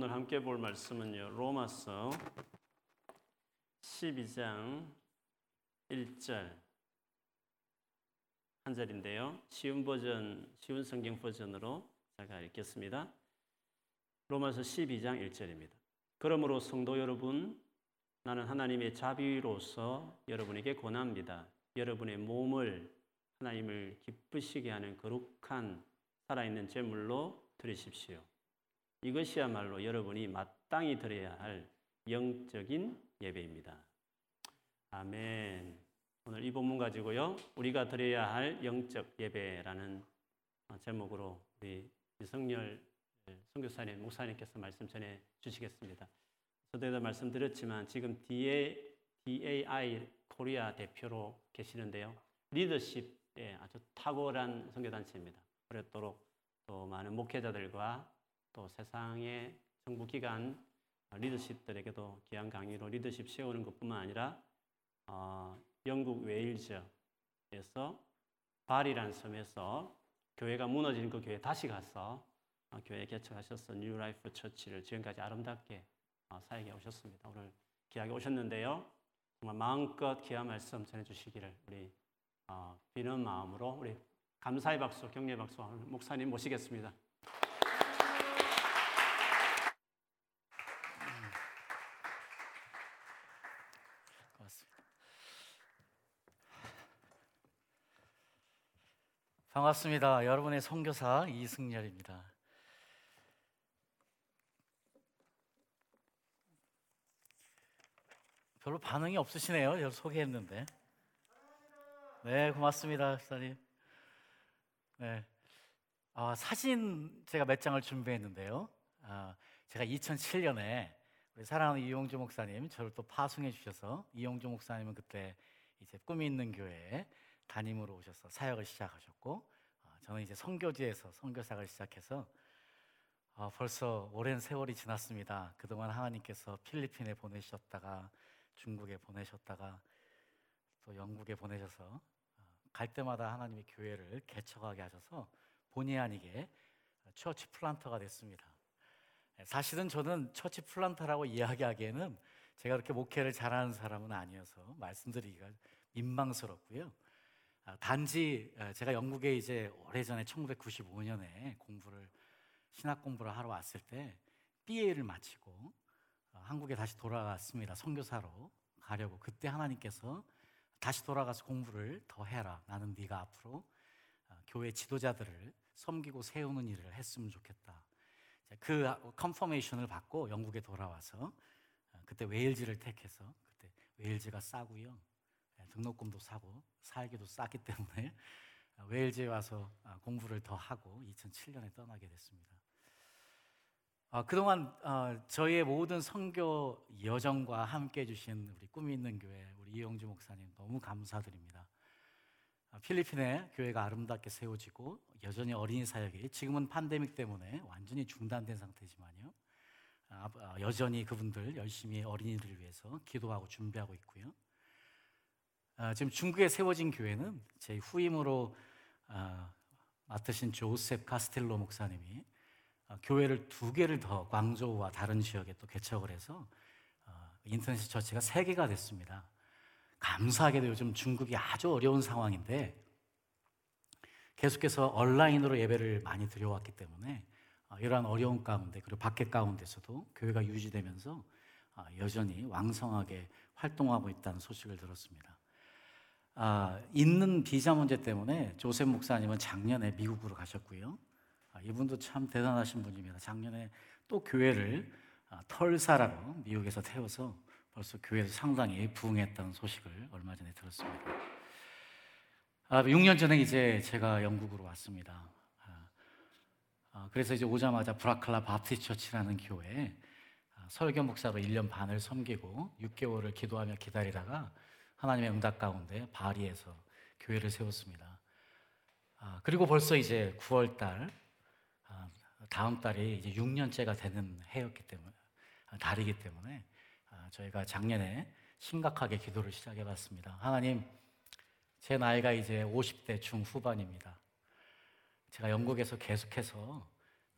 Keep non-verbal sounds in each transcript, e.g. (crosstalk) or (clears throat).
오늘 함께 볼 말씀은요. 로마서 12장 1절 한 절인데요. 쉬운 버전, 쉬운 성경 버전으로 제가 읽겠습니다. 로마서 12장 1절입니다. 그러므로 성도 여러분, 나는 하나님의 자비로서 여러분에게 권합니다. 여러분의 몸을 하나님을 기쁘시게 하는 거룩한 살아있는 제물로 드리십시오. 이것이야말로 여러분이 마땅히 드려야 할 영적인 예배입니다. 아멘. 오늘 이 본문 가지고요. 우리가 드려야 할 영적 예배라는 제목으로 우리 유성열 선교사님, 목사님께서 말씀 전해 주시겠습니다. 저도 말씀드렸지만 지금 DA, DAI 코리아 대표로 계시는데요. 리더십에 아주 탁월한 선교단체입니다. 오랫도록 또 많은 목회자들과 또 세상의 정부기관 리더십들에게도 귀한 강의로 리더십 세우는 것뿐만 아니라 어, 영국 웨일즈에서 배리란 섬에서 교회가 무너지는 그 교회 다시 가서 어, 교회 개척하셔서 New Life Church를 지금까지 아름답게 어, 사역해 오셨습니다. 오늘 귀하게 오셨는데요. 정말 마음껏 귀한 말씀 전해주시기를 우리 어, 비는 마음으로 우리 감사의 박수, 격려의 박수 목사님 모시겠습니다. 반갑습니다. 여러분의 선교사 이승열입니다. 별로 반응이 없으시네요. 저 소개했는데. 네, 고맙습니다, 사님. 네, 아, 사진 제가 몇 장을 준비했는데요. 아, 제가 2007년에 우리 사랑하는 이용주 목사님 저를 또 파송해 주셔서 이용주 목사님은 그때 이제 꿈이 있는 교회에 담임으로 오셔서 사역을 시작하셨고 어, 저는 이제 선교지에서 선교사를 시작해서 어, 벌써 오랜 세월이 지났습니다. 그동안 하나님께서 필리핀에 보내셨다가 중국에 보내셨다가 또 영국에 보내셔서 어, 갈 때마다 하나님의 교회를 개척하게 하셔서 본의 아니게 church planter가 됐습니다. 예, 사실은 저는 church planter라고 이야기하기에는 제가 그렇게 목회를 잘하는 사람은 아니어서 말씀드리기가 민망스럽고요. 아, 단지 아, 제가 영국에 이제 오래전에 1995년에 공부를 신학 공부를 하러 왔을 때 BA를 마치고 어, 한국에 다시 돌아갔습니다. 선교사로 가려고 그때 하나님께서 다시 돌아가서 공부를 더 해라. 나는 네가 앞으로 어, 교회 지도자들을 섬기고 세우는 일을 했으면 좋겠다. 그 컨퍼메이션을 받고 영국에 돌아와서 어, 그때 웨일즈를 택해서 그때 웨일즈가 싸고요. 등록금도 사고 살기도 싸기 때문에 (laughs) 웨일즈에 와서 아, 공부를 더 하고 2007년에 떠나게 됐습니다. 아, 그동안 아, 저희의 모든 선교 여정과 함께 해주신 우리 꿈이 있는 교회 우리 이영주 목사님 너무 감사드립니다. 필리핀의 교회가 아름답게 세워지고 여전히 어린이 사역이 지금은 팬데믹 때문에 완전히 중단된 상태지만요. 여전히 그분들 열심히 어린이들을 위해서 기도하고 준비하고 있고요. 아, 지금 중국에 세워진 교회는 제 후임으로 아, 맡으신 조셉 카스텔로 목사님이 아, 교회를 두 개를 더 광저우와 다른 지역에 또 개척을 해서 인터넷 처치가 세 개가 됐습니다. 감사하게도 요즘 중국이 아주 어려운 상황인데 계속해서 온라인으로 예배를 많이 드려왔기 때문에 이러한 어려운 가운데 그리고 밖에 가운데서도 교회가 유지되면서 여전히 왕성하게 활동하고 있다는 소식을 들었습니다. 아, 있는 비자 문제 때문에 조셉 목사님은 작년에 미국으로 가셨고요. 아, 이분도 참 대단하신 분입니다. 작년에 또 교회를 아, 털사라고 미국에서 세워서 벌써 교회에서 상당히 부흥했다는 소식을 얼마 전에 들었습니다. 아, 6년 전에 이제 제가 영국으로 왔습니다. 아, 아 그래서 이제 오자마자 Brackla Baptist Church라는 교회에 아, 설교 목사로 1년 반을 섬기고 6개월을 기도하며 기다리다가 하나님의 응답 가운데 바리에서 교회를 세웠습니다. 아, 그리고 벌써 이제 9월 달, 아, 다음 달이 이제 6년째가 되는 해였기 때문에, 아, 달이기 때문에 아, 저희가 작년에 심각하게 기도를 시작해 봤습니다. 하나님, 제 나이가 이제 50대 중후반입니다. 제가 영국에서 계속해서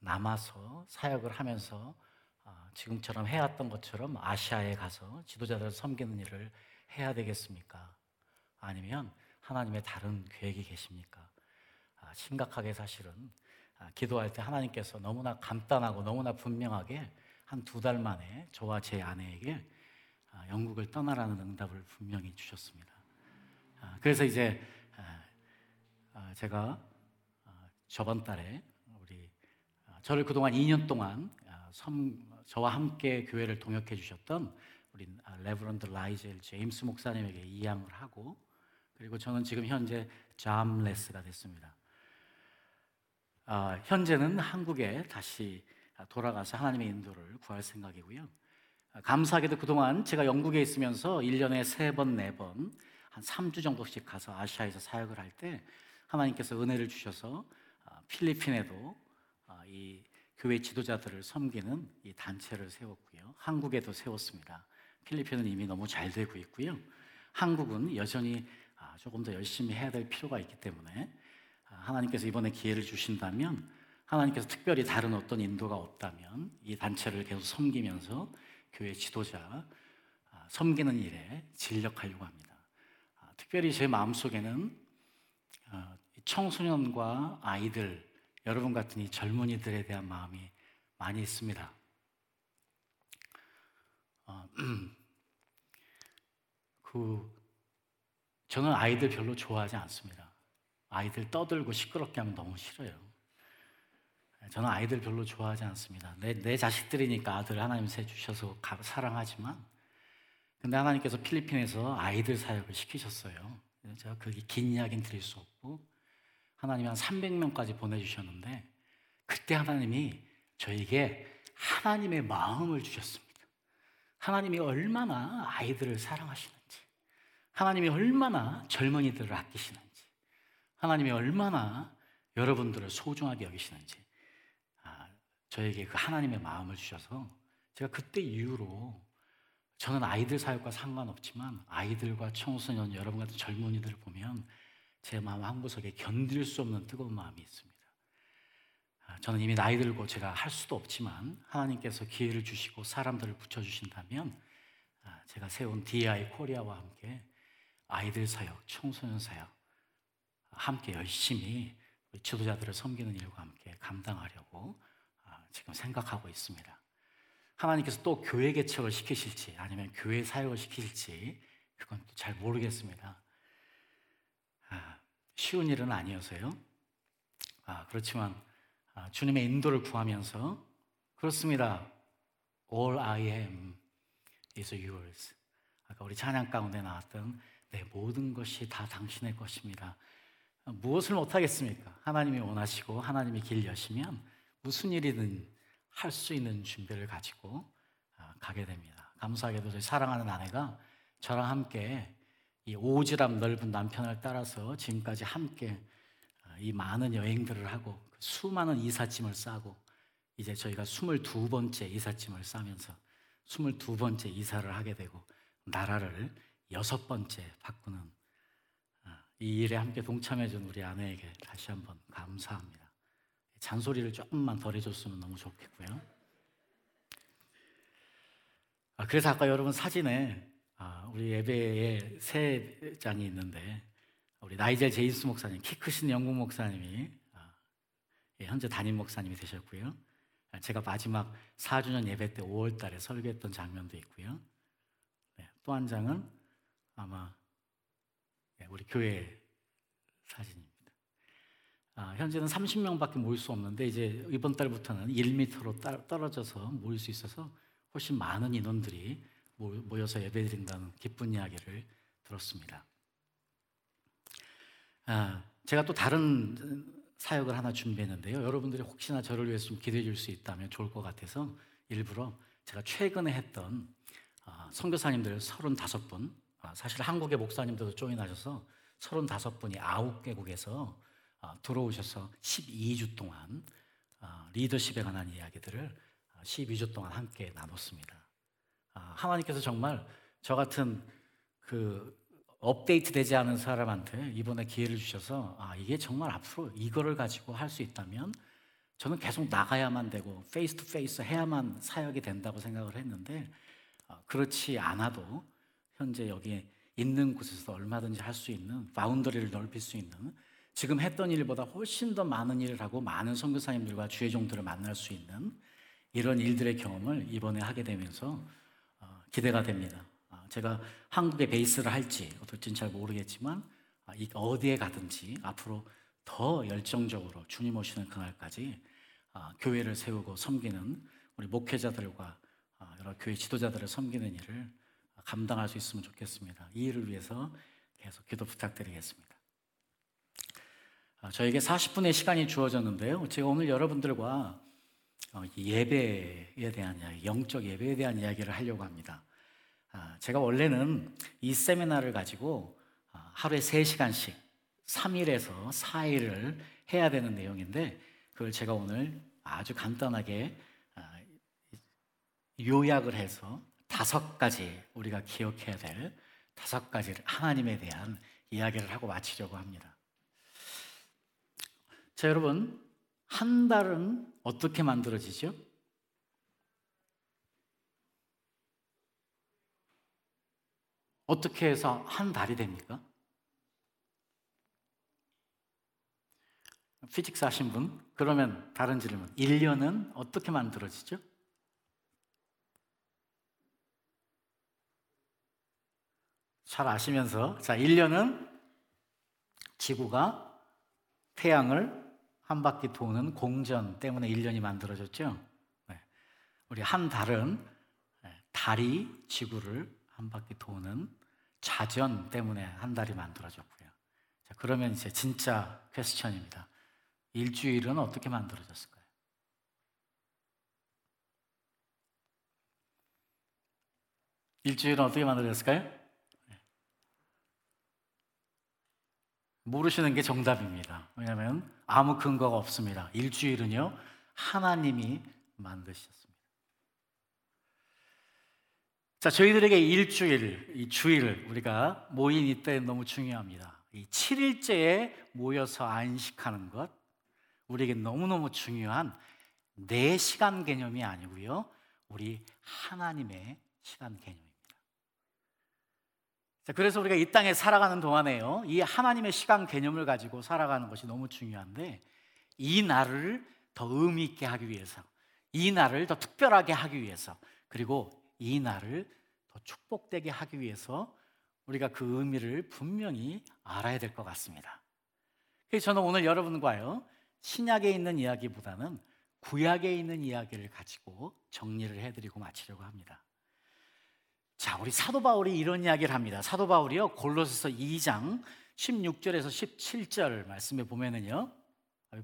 남아서 사역을 하면서 아, 지금처럼 해왔던 것처럼 아시아에 가서 지도자들을 섬기는 일을 해야 되겠습니까? 아니면 하나님의 다른 계획이 계십니까? 아, 심각하게 사실은 아, 기도할 때 하나님께서 너무나 간단하고 너무나 분명하게 한 두 달 만에 저와 제 아내에게 아, 영국을 떠나라는 응답을 분명히 주셨습니다. 아, 그래서 이제 아, 아, 제가 아, 저번 달에 우리 아, 저를 그동안 2년 동안 아, 섬, 저와 함께 교회를 동역해 주셨던 우리 아, 레브런드 라이젤 제임스 목사님에게 이양을 하고 그리고 저는 지금 현재 잠레스가 됐습니다. 아, 현재는 한국에 다시 돌아가서 하나님의 인도를 구할 생각이고요. 아, 감사하게도 그동안 제가 영국에 있으면서 1년에 3번, 4번, 한 3주 정도씩 가서 아시아에서 사역을 할 때 하나님께서 은혜를 주셔서 아, 필리핀에도 아, 이 교회 지도자들을 섬기는 이 단체를 세웠고요. 한국에도 세웠습니다. 필리핀은 이미 너무 잘 되고 있고요. 한국은 여전히 아, 조금 더 열심히 해야 될 필요가 있기 때문에 아, 하나님께서 이번에 기회를 주신다면 하나님께서 특별히 다른 어떤 인도가 없다면 이 단체를 계속 섬기면서 교회 지도자 아, 섬기는 일에 진력하려고 합니다. 아, 특별히 제 마음속에는 청소년과 아이들 여러분 같은 이 젊은이들에 대한 마음이 많이 있습니다. 어, (clears throat) 그 저는 아이들 별로 좋아하지 않습니다. 아이들 떠들고 시끄럽게 하면 너무 싫어요. 저는 아이들 별로 좋아하지 않습니다. 내, 내 자식들이니까 아들 하나님 새 주셔서 가- 사랑하지만, 근데 하나님께서 필리핀에서 아이들 사역을 시키셨어요. 제가 그게 긴 이야기는 드릴 수 없고, 하나님이 한 300명까지 보내주셨는데, 그때 하나님이 저에게 하나님의 마음을 주셨습니다. 하나님이 얼마나 아이들을 사랑하시는지, 하나님이 얼마나 젊은이들을 아끼시는지, 하나님이 얼마나 여러분들을 소중하게 여기시는지, 아, 저에게 그 하나님의 마음을 주셔서 제가 그때 이후로 저는 아이들 사역과 상관없지만 아이들과 청소년 여러분 같은 젊은이들을 보면 제 마음 한 구석에 견딜 수 없는 뜨거운 마음이 있습니다. 아, 저는 이미 나이 들고 제가 할 수도 없지만 하나님께서 기회를 주시고 사람들을 붙여주신다면 아, 제가 세운 DI 코리아와 함께 아이들 사역, 청소년 사역 함께 열심히 지도자들을 섬기는 일과 함께 감당하려고 아, 지금 생각하고 있습니다. 하나님께서 또 교회 개척을 시키실지 아니면 교회 사역을 시키실지 그건 또 잘 모르겠습니다. 아, 쉬운 일은 아니어서요. 아, 그렇지만 아, 주님의 인도를 구하면서 그렇습니다. All I am is yours. 아까 우리 찬양 가운데 나왔던 내 모든 것이 다 당신의 것입니다. 무엇을 못하겠습니까? 하나님이 원하시고 하나님이 길 여시면 무슨 일이든 할 수 있는 준비를 가지고 아, 가게 됩니다. 감사하게도 저희 사랑하는 아내가 저랑 함께 이 오지랖 넓은 남편을 따라서 지금까지 함께 아, 이 많은 여행들을 하고 그 수많은 이삿짐을 싸고 이제 저희가 22번째 이삿짐을 싸면서 22번째 이사를 하게 되고 나라를 여섯 번째 바꾸는 아, 이 일에 함께 동참해 준 우리 아내에게 다시 한번 감사합니다. 잔소리를 조금만 덜 해줬으면 너무 좋겠고요. 아, 그래서 아까 여러분 사진에 아, 우리 예배에 세 장이 있는데 우리 나이젤 제이스 목사님, 키 크신 영국 목사님이 현재 담임 목사님이 되셨고요. 아, 제가 마지막 4주년 예배 때 5월 달에 설교했던 장면도 있고요. 네, 또한 장은 아마 예, 우리 교회 사진입니다. 아, 현재는 30명밖에 모일 수 없는데 이제 이번 달부터는 1m로 떨어져서 모일 수 있어서 훨씬 많은 인원들이 모- 모여서 예배드린다는 기쁜 이야기를 들었습니다. 아, 제가 또 다른 사역을 하나 준비했는데요. 여러분들이 혹시나 저를 위해서 좀 기도해 줄 수 있다면 좋을 것 같아서 일부러 제가 최근에 했던 아, 선교사님들 35분, 아, 사실 한국의 목사님들도 조인하셔서 35분이 9개국에서 아, 들어오셔서 12주 동안 아, 리더십에 관한 이야기들을 아, 12주 동안 함께 나눴습니다. 아, 하나님께서 정말 저 같은 그 업데이트 되지 않은 사람한테 이번에 기회를 주셔서 아, 이게 정말 앞으로 이거를 가지고 할 수 있다면 저는 계속 나가야만 되고 face to face 해야만 사역이 된다고 생각을 했는데 어, 그렇지 않아도 현재 여기에 있는 곳에서 얼마든지 할 수 있는 boundary를 넓힐 수 있는 지금 했던 일보다 훨씬 더 많은 일을 하고 많은 선교사님들과 주의 종들을 만날 수 있는 이런 일들의 경험을 이번에 하게 되면서 어, 기대가 됩니다. 아, 제가 한국에 base를 할지 어떨지는 잘 모르겠지만 아, 어디에 가든지 앞으로 더 열정적으로 주님 오시는 그날까지 아, 교회를 세우고 섬기는 우리 목회자들과 여러 교회 지도자들을 섬기는 일을 감당할 수 있으면 좋겠습니다. 이 일을 위해서 계속 기도 부탁드리겠습니다. 저에게 40분의 시간이 주어졌는데요. 제가 오늘 여러분들과 어, 예배에 대한 이야기, 영적 예배에 대한 이야기를 하려고 합니다. 아, 제가 원래는 이 세미나를 가지고 아, 하루에 3시간씩 3일에서 4일을 해야 되는 내용인데 그걸 제가 오늘 아주 간단하게 아, 요약을 해서 다섯 가지 우리가 기억해야 될 다섯 가지 하나님에 대한 이야기를 하고 마치려고 합니다. 자, 여러분, 한 달은 어떻게 만들어지죠? 어떻게 해서 한 달이 됩니까? 피직스 하신 분? 그러면 다른 질문. 1년은 어떻게 만들어지죠? 잘 아시면서 자, 1년은 지구가 태양을 한 바퀴 도는 공전 때문에 1년이 만들어졌죠. 네. 우리 한 달은 네, 달이 지구를 한 바퀴 도는 자전 때문에 한 달이 만들어졌고요. 자, 그러면 이제 진짜 question입니다. 일주일은 어떻게 만들어졌을까요? 일주일은 어떻게 만들어졌을까요? 모르시는 게 정답입니다. 왜냐하면 아무 근거가 없습니다. 일주일은요, 하나님이 만드셨습니다. 자, 저희들에게 일주일, 이 주일, 우리가 모인 이때 너무 중요합니다. 이 7일째에 모여서 안식하는 것, 우리에게 너무너무 중요한 내 시간 개념이 아니고요, 우리 하나님의 시간 개념입니다. 자, 그래서 우리가 이 땅에 살아가는 동안에요. 이 하나님의 시간 개념을 가지고 살아가는 것이 너무 중요한데 이 날을 더 의미 있게 하기 위해서 이 날을 더 특별하게 하기 위해서 그리고 이 날을 더 축복되게 하기 위해서 우리가 그 의미를 분명히 알아야 될 것 같습니다. 그래서 저는 오늘 여러분과요 신약에 있는 이야기보다는 구약에 있는 이야기를 가지고 정리를 해드리고 마치려고 합니다. 자, 우리 사도 바울이 이런 이야기를 합니다. 사도 바울이요. 골로새서 2장 16절에서 17절 말씀에 보면은요.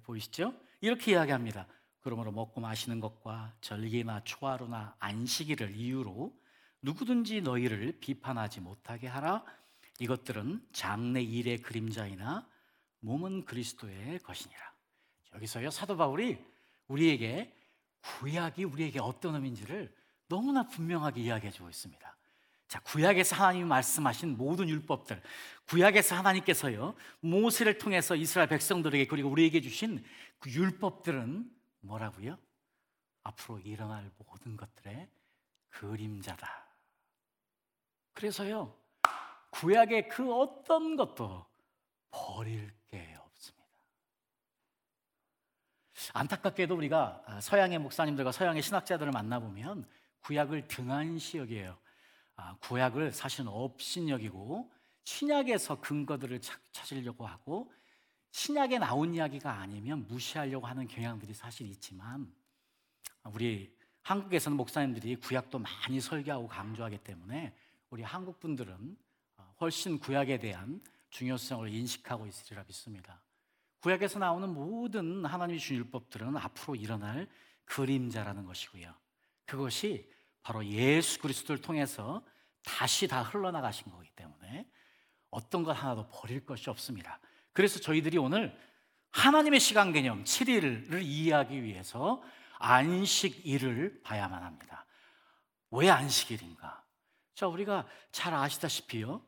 보이시죠? 이렇게 이야기합니다. 그러므로 먹고 마시는 것과 절기나 초하루나 안식일을 이유로 누구든지 너희를 비판하지 못하게 하라. 이것들은 장래 일의 그림자이나 몸은 그리스도의 것이니라. 여기서요 사도 바울이 우리에게 구약이 우리에게 어떤 의미인지를 너무나 분명하게 이야기해 주고 있습니다. 자, 구약에서 하나님이 말씀하신 모든 율법들, 구약에서 하나님께서요, 모세를 통해서 이스라엘 백성들에게 그리고 우리에게 주신 그 율법들은 뭐라고요? 앞으로 일어날 모든 것들의 그림자다. 그래서요, 구약의 그 어떤 것도 버릴 게 없습니다. 안타깝게도 우리가 서양의 목사님들과 서양의 신학자들을 만나보면 구약을 등한시 여기에요. 아, 구약을 사실은 업신 여기고 신약에서 근거들을 찾으려고 하고 신약에 나온 이야기가 아니면 무시하려고 하는 경향들이 사실 있지만 우리 한국에서는 목사님들이 구약도 많이 설교하고 강조하기 때문에 우리 한국 분들은 훨씬 구약에 대한 중요성을 인식하고 있으리라 믿습니다. 구약에서 나오는 모든 하나님의 준 율법들은 앞으로 일어날 그림자라는 것이고요. 그것이 바로 예수 그리스도를 통해서 다시 다 흘러나가신 거기 때문에 어떤 것 하나도 버릴 것이 없습니다. 그래서 저희들이 오늘 하나님의 시간 개념 7일을 이해하기 위해서 안식일을 봐야만 합니다. 왜 안식일인가? 자, 우리가 잘 아시다시피요.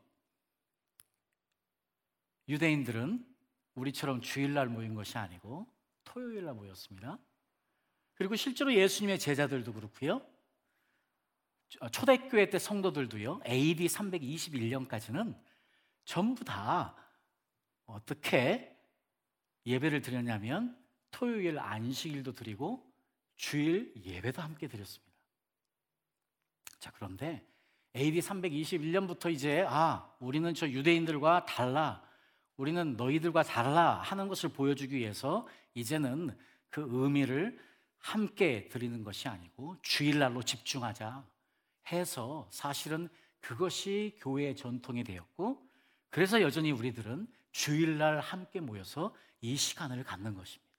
유대인들은 우리처럼 주일날 모인 것이 아니고 토요일날 모였습니다. 그리고 실제로 예수님의 제자들도 그렇고요. 초대교회 때 성도들도요. AD 321년까지는 전부 다 어떻게 예배를 드렸냐면 토요일 안식일도 드리고 주일 예배도 함께 드렸습니다. 자, 그런데 AD 321년부터 이제 아, 우리는 저 유대인들과 달라. 우리는 너희들과 달라 하는 것을 보여주기 위해서 이제는 그 의미를 함께 드리는 것이 아니고 주일날로 집중하자 해서 사실은 그것이 교회의 전통이 되었고 그래서 여전히 우리들은 주일날 함께 모여서 이 시간을 갖는 것입니다.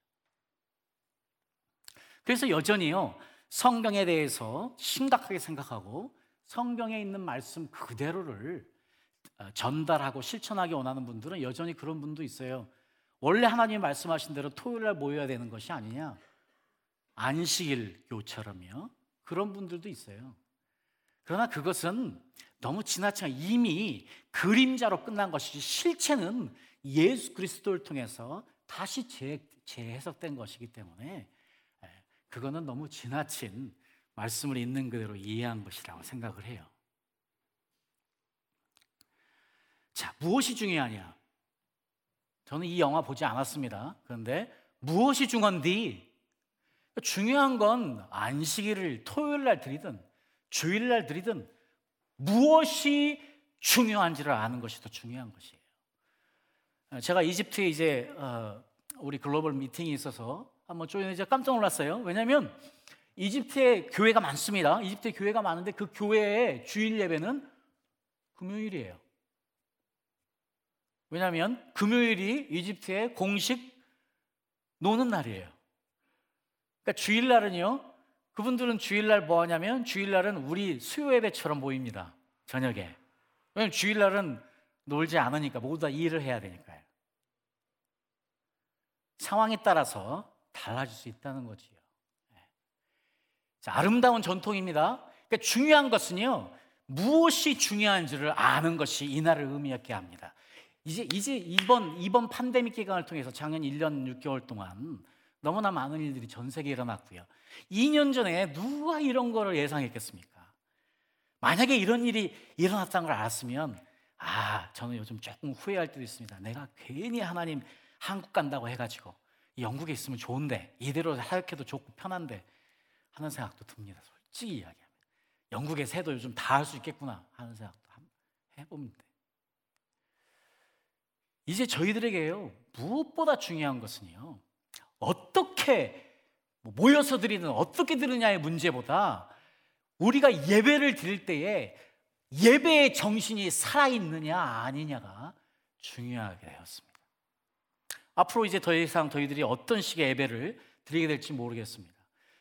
그래서 여전히요 성경에 대해서 심각하게 생각하고 성경에 있는 말씀 그대로를 어, 전달하고 실천하기 원하는 분들은 여전히 그런 분도 있어요. 원래 하나님이 말씀하신 대로 토요일 날 모여야 되는 것이 아니냐. 안식일 교처럼요. 그런 분들도 있어요. 그러나 그것은 너무 지나치게 이미 그림자로 끝난 것이지 실체는 예수 그리스도를 통해서 다시 재, 재해석된 것이기 때문에 예, 그거는 너무 지나친 말씀을 있는 그대로 이해한 것이라고 생각을 해요. 자, 무엇이 중요하냐? 저는 이 영화 보지 않았습니다. 그런데 무엇이 중요한디? 중요한 건 안식일을 토요일 날 드리든 주일 날 드리든 무엇이 중요한지를 아는 것이 더 중요한 것이에요. 제가 이집트에 이제 어, 우리 글로벌 미팅이 있어서 한번 쪼이는 이제 깜짝 놀랐어요. 왜냐하면 이집트에 교회가 많습니다. 이집트에 교회가 많은데 그 교회의 주일 예배는 금요일이에요. 왜냐하면 금요일이 이집트의 공식 노는 날이에요. 그러니까 주일날은요, 그분들은 주일날 뭐 하냐면 주일날은 우리 수요 예배처럼 모입니다. 저녁에. 왜냐면 주일날은 놀지 않으니까 모두 다 일을 해야 되니까요. 상황에 따라서 달라질 수 있다는 거지요. 네. 자, 아름다운 전통입니다. 그러니까 중요한 것은요, 무엇이 중요한지를 아는 것이 이날을 의미하게 합니다. 이제 이제 이번 이번 팬데믹 기간을 통해서 작년 1년 6개월 동안 너무나 많은 일들이 전 세계에 일어났고요. 2년 전에 누가 이런 거를 예상했겠습니까? 만약에 이런 일이 일어났다는 걸 알았으면 아, 저는 요즘 조금 후회할 때도 있습니다. 내가 괜히 하나님 한국 간다고 해가지고 영국에 있으면 좋은데 이대로 사역해도 좋고 편한데 하는 생각도 듭니다. 솔직히 이야기하면 영국에 새도 요즘 다 할 수 있겠구나 하는 생각도 해봅니다. 이제 저희들에게요 무엇보다 중요한 것은요 어떻게 뭐 모여서 드리는 어떻게 드리냐의 문제보다 우리가 예배를 드릴 때에 예배의 정신이 살아있느냐 아니냐가 중요하게 되었습니다. 앞으로 이제 더 이상 저희들이 어떤 식의 예배를 드리게 될지 모르겠습니다.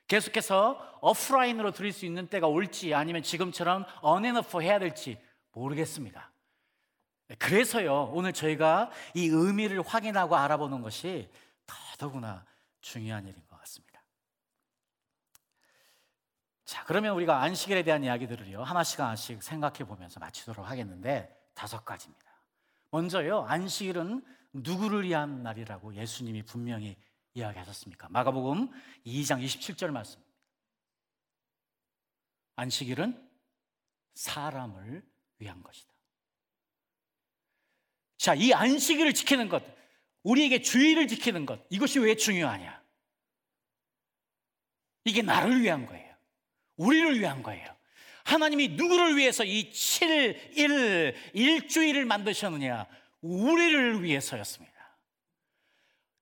계속해서 오프라인으로 드릴 수 있는 때가 올지 아니면 지금처럼 언앤오프 해야 될지 모르겠습니다. 그래서요, 오늘 저희가 이 의미를 확인하고 알아보는 것이 더더구나 중요한 일인 것 같습니다. 자, 그러면 우리가 안식일에 대한 이야기들을요, 하나씩 하나씩 생각해 보면서 마치도록 하겠는데, 다섯 가지입니다. 먼저요, 안식일은 누구를 위한 날이라고 예수님이 분명히 이야기하셨습니까? 마가복음 2장 27절 말씀. 안식일은 사람을 위한 것이다. 자, 이 안식일을 지키는 것, 우리에게 주의를 지키는 것, 이것이 왜 중요하냐? 이게 나를 위한 거예요. 우리를 위한 거예요. 하나님이 누구를 위해서 이 7, 1, 일주일을 만드셨느냐? 우리를 위해서였습니다.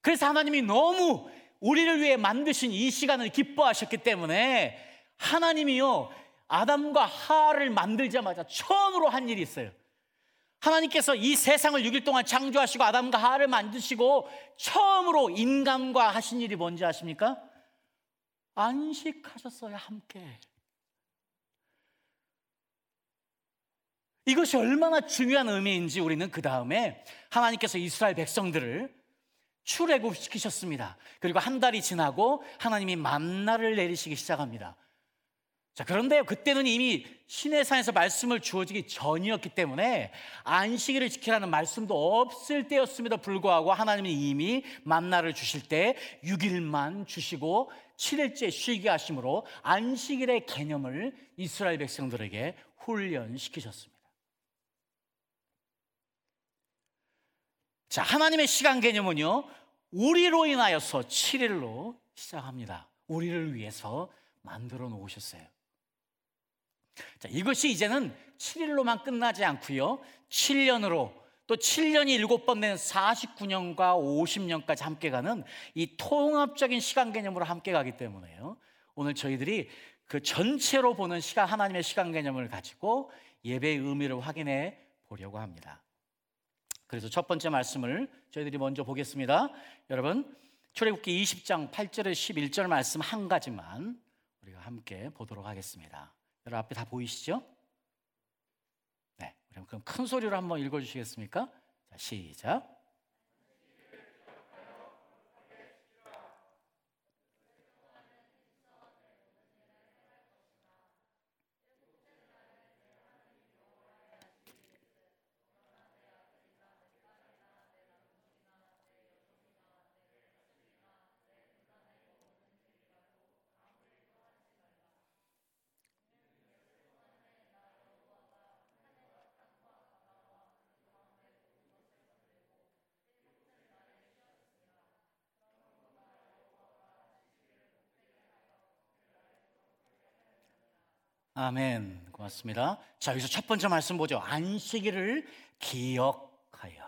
그래서 하나님이 너무 우리를 위해 만드신 이 시간을 기뻐하셨기 때문에 하나님이요, 아담과 하를 만들자마자 처음으로 한 일이 있어요. 하나님께서 이 세상을 6일 동안 창조하시고 아담과 하를 만드시고 처음으로 인간과 하신 일이 뭔지 아십니까? 안식하셨어요, 함께. 이것이 얼마나 중요한 의미인지 우리는 그 다음에 하나님께서 이스라엘 백성들을 출애굽시키셨습니다. 그리고 한 달이 지나고 하나님이 만나를 내리시기 시작합니다. 자, 그런데요, 그때는 이미 신의 산에서 말씀을 주어지기 전이었기 때문에 안식일을 지키라는 말씀도 없을 때였음에도 불구하고 하나님은 이미 만나를 주실 때 6일만 주시고 7일째 쉬게 하심으로 안식일의 개념을 이스라엘 백성들에게 훈련시키셨습니다. 자, 하나님의 시간 개념은요, 우리로 인하여서 7일로 시작합니다. 우리를 위해서 만들어 놓으셨어요. 자, 이것이 이제는 7일로만 끝나지 않고요. 7년으로 또 7년이 7번 된 49년과 50년까지 함께 가는 이 통합적인 시간 개념으로 함께 가기 때문에요. 오늘 저희들이 그 전체로 보는 시간 하나님의 시간 개념을 가지고 예배의 의미를 확인해 보려고 합니다. 그래서 첫 번째 말씀을 저희들이 먼저 보겠습니다. 여러분, 출애굽기 20장 8절에 11절 말씀 한 가지만 우리가 함께 보도록 하겠습니다. 여러분 앞에 다 보이시죠? 네. 그럼 큰 소리로 한번 읽어 주시겠습니까? 자, 시작. 아멘. 고맙습니다. 자, 여기서 첫 번째 말씀 보죠. 안식일을 기억하여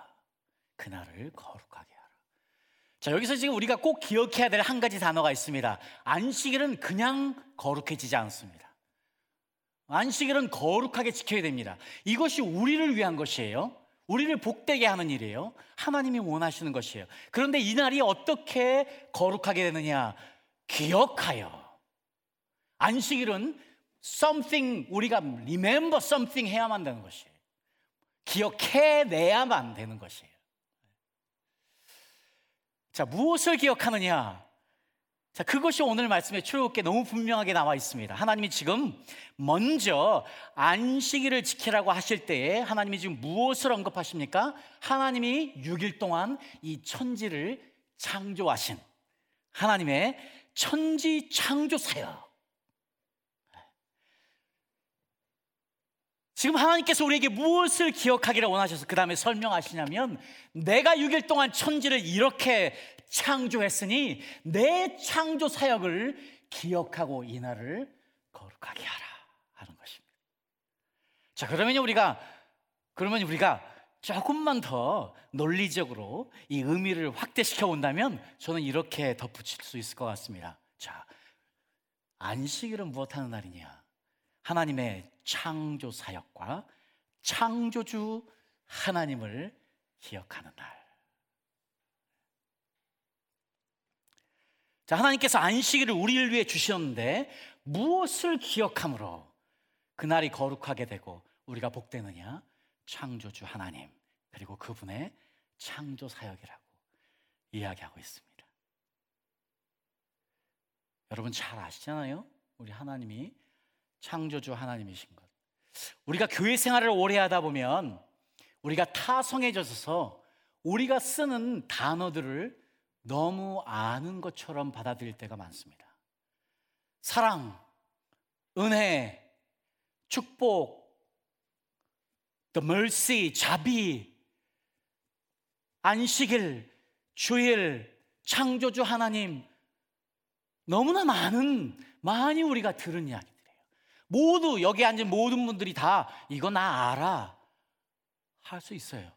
그날을 거룩하게 하라. 자, 여기서 지금 우리가 꼭 기억해야 될 한 가지 단어가 있습니다. 안식일은 그냥 거룩해지지 않습니다. 안식일은 거룩하게 지켜야 됩니다. 이것이 우리를 위한 것이에요. 우리를 복되게 하는 일이에요. 하나님이 원하시는 것이에요. 그런데 이 날이 어떻게 거룩하게 되느냐? 기억하여. 안식일은 something 우리가 remember something 해야만 되는 것이에요. 기억해내야만 되는 것이에요. 자, 무엇을 기억하느냐? 자, 그것이 오늘 말씀에 출애굽기에 너무 분명하게 나와 있습니다. 하나님이 지금 먼저 안식일을 지키라고 하실 때에 하나님이 지금 무엇을 언급하십니까? 하나님이 6일 동안 이 천지를 창조하신 하나님의 천지 창조 사역 지금 하나님께서 우리에게 무엇을 기억하기를 원하셔서 그 다음에 설명하시냐면 내가 6일 동안 천지를 이렇게 창조했으니 내 창조 사역을 기억하고 이 날을 거룩하게 하라 하는 것입니다. 자, 그러면 우리가 그러면 우리가 조금만 더 논리적으로 이 의미를 확대시켜 본다면 저는 이렇게 덧붙일 수 있을 것 같습니다. 자, 안식일은 무엇 하는 날이냐? 하나님의 창조 사역과 창조주 하나님을 기억하는 날. 자, 하나님께서 안식일을 우리를 위해 주셨는데 무엇을 기억함으로 그날이 거룩하게 되고 우리가 복되느냐? 창조주 하나님 그리고 그분의 창조 사역이라고 이야기하고 있습니다. 여러분 잘 아시잖아요? 우리 하나님이 창조주 하나님이신 것. 우리가 교회 생활을 오래 하다 보면 우리가 타성해져서 우리가 쓰는 단어들을 너무 아는 것처럼 받아들일 때가 많습니다. 사랑, 은혜, 축복, the mercy, 자비, 안식일, 주일, 창조주 하나님 너무나 많은 많이 우리가 들은 이야기. 모두 여기 앉은 모든 분들이 다 이거 나 알아 할 수 있어요.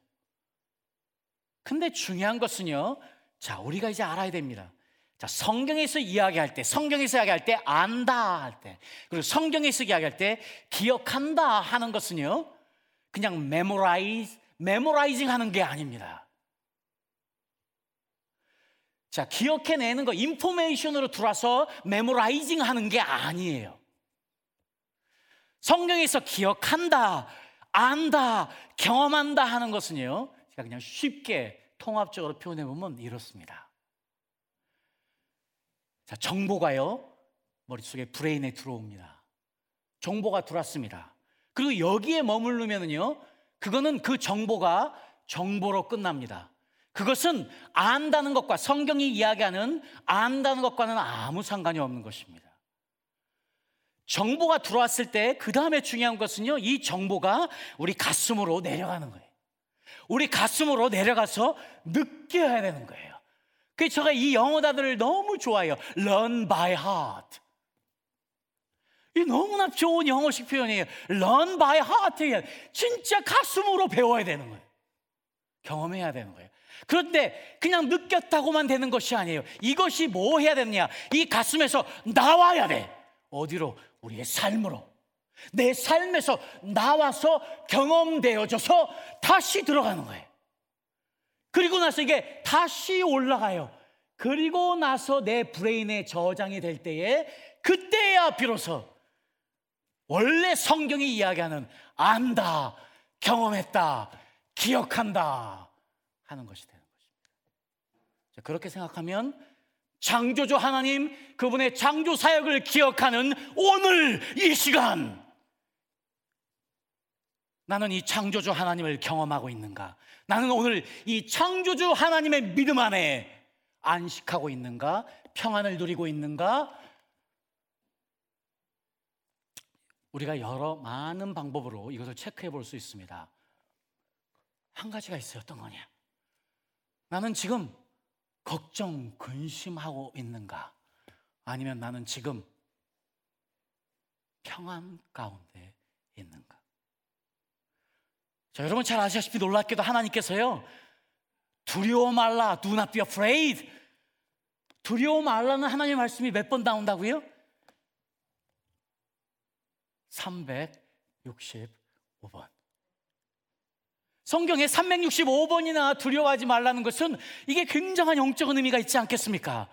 근데 중요한 것은요. 자, 우리가 이제 알아야 됩니다. 자, 성경에서 이야기할 때, 성경에서 이야기할 때 안다 할 때, 그리고 성경에서 이야기할 때 기억한다 하는 것은요. 그냥 memorize, memorizing 하는 게 아닙니다. 자, 기억해내는 거, information으로 들어와서 memorizing 하는 게 아니에요. 성경에서 기억한다, 안다, 경험한다 하는 것은요, 제가 그냥 쉽게 통합적으로 표현해 보면 이렇습니다. 자, 정보가요, 머릿속에 브레인에 들어옵니다. 정보가 들어왔습니다. 그리고 여기에 머무르면은요, 그거는 그 정보가 정보로 끝납니다. 그것은 안다는 것과 성경이 이야기하는 안다는 것과는 아무 상관이 없는 것입니다. 정보가 들어왔을 때 그 다음에 중요한 것은요, 이 정보가 우리 가슴으로 내려가는 거예요. 우리 가슴으로 내려가서 느껴야 되는 거예요. 그래서 제가 이 영어 단어를 너무 좋아해요. Learn by heart. 이 너무나 좋은 영어식 표현이에요. Learn by heart. 진짜 가슴으로 배워야 되는 거예요. 경험해야 되는 거예요. 그런데 그냥 느꼈다고만 되는 것이 아니에요. 이것이 뭐 해야 되느냐? 이 가슴에서 나와야 돼. 어디로? 우리의 삶으로. 내 삶에서 나와서 경험되어져서 다시 들어가는 거예요. 그리고 나서 이게 다시 올라가요. 그리고 나서 내 브레인에 저장이 될 때에 그때야 비로소 원래 성경이 이야기하는 안다, 경험했다, 기억한다 하는 것이 되는 것입니다. 그렇게 생각하면 창조주 하나님 그분의 창조 사역을 기억하는 오늘 이 시간 나는 이 창조주 하나님을 경험하고 있는가? 나는 오늘 이 창조주 하나님의 믿음 안에 안식하고 있는가? 평안을 누리고 있는가? 우리가 여러 많은 방법으로 이것을 체크해 볼 수 있습니다. 한 가지가 있어요. 어떤 거냐? 나는 지금 걱정, 근심하고 있는가? 아니면 나는 지금 평안 가운데 있는가? 자, 여러분 잘 아시다시피 놀랍게도 하나님께서요. 두려워 말라. Do not be afraid. 두려워 말라는 하나님의 말씀이 몇 번 나온다고요? 365번. 성경에 365번이나 두려워하지 말라는 것은 이게 굉장한 영적인 의미가 있지 않겠습니까?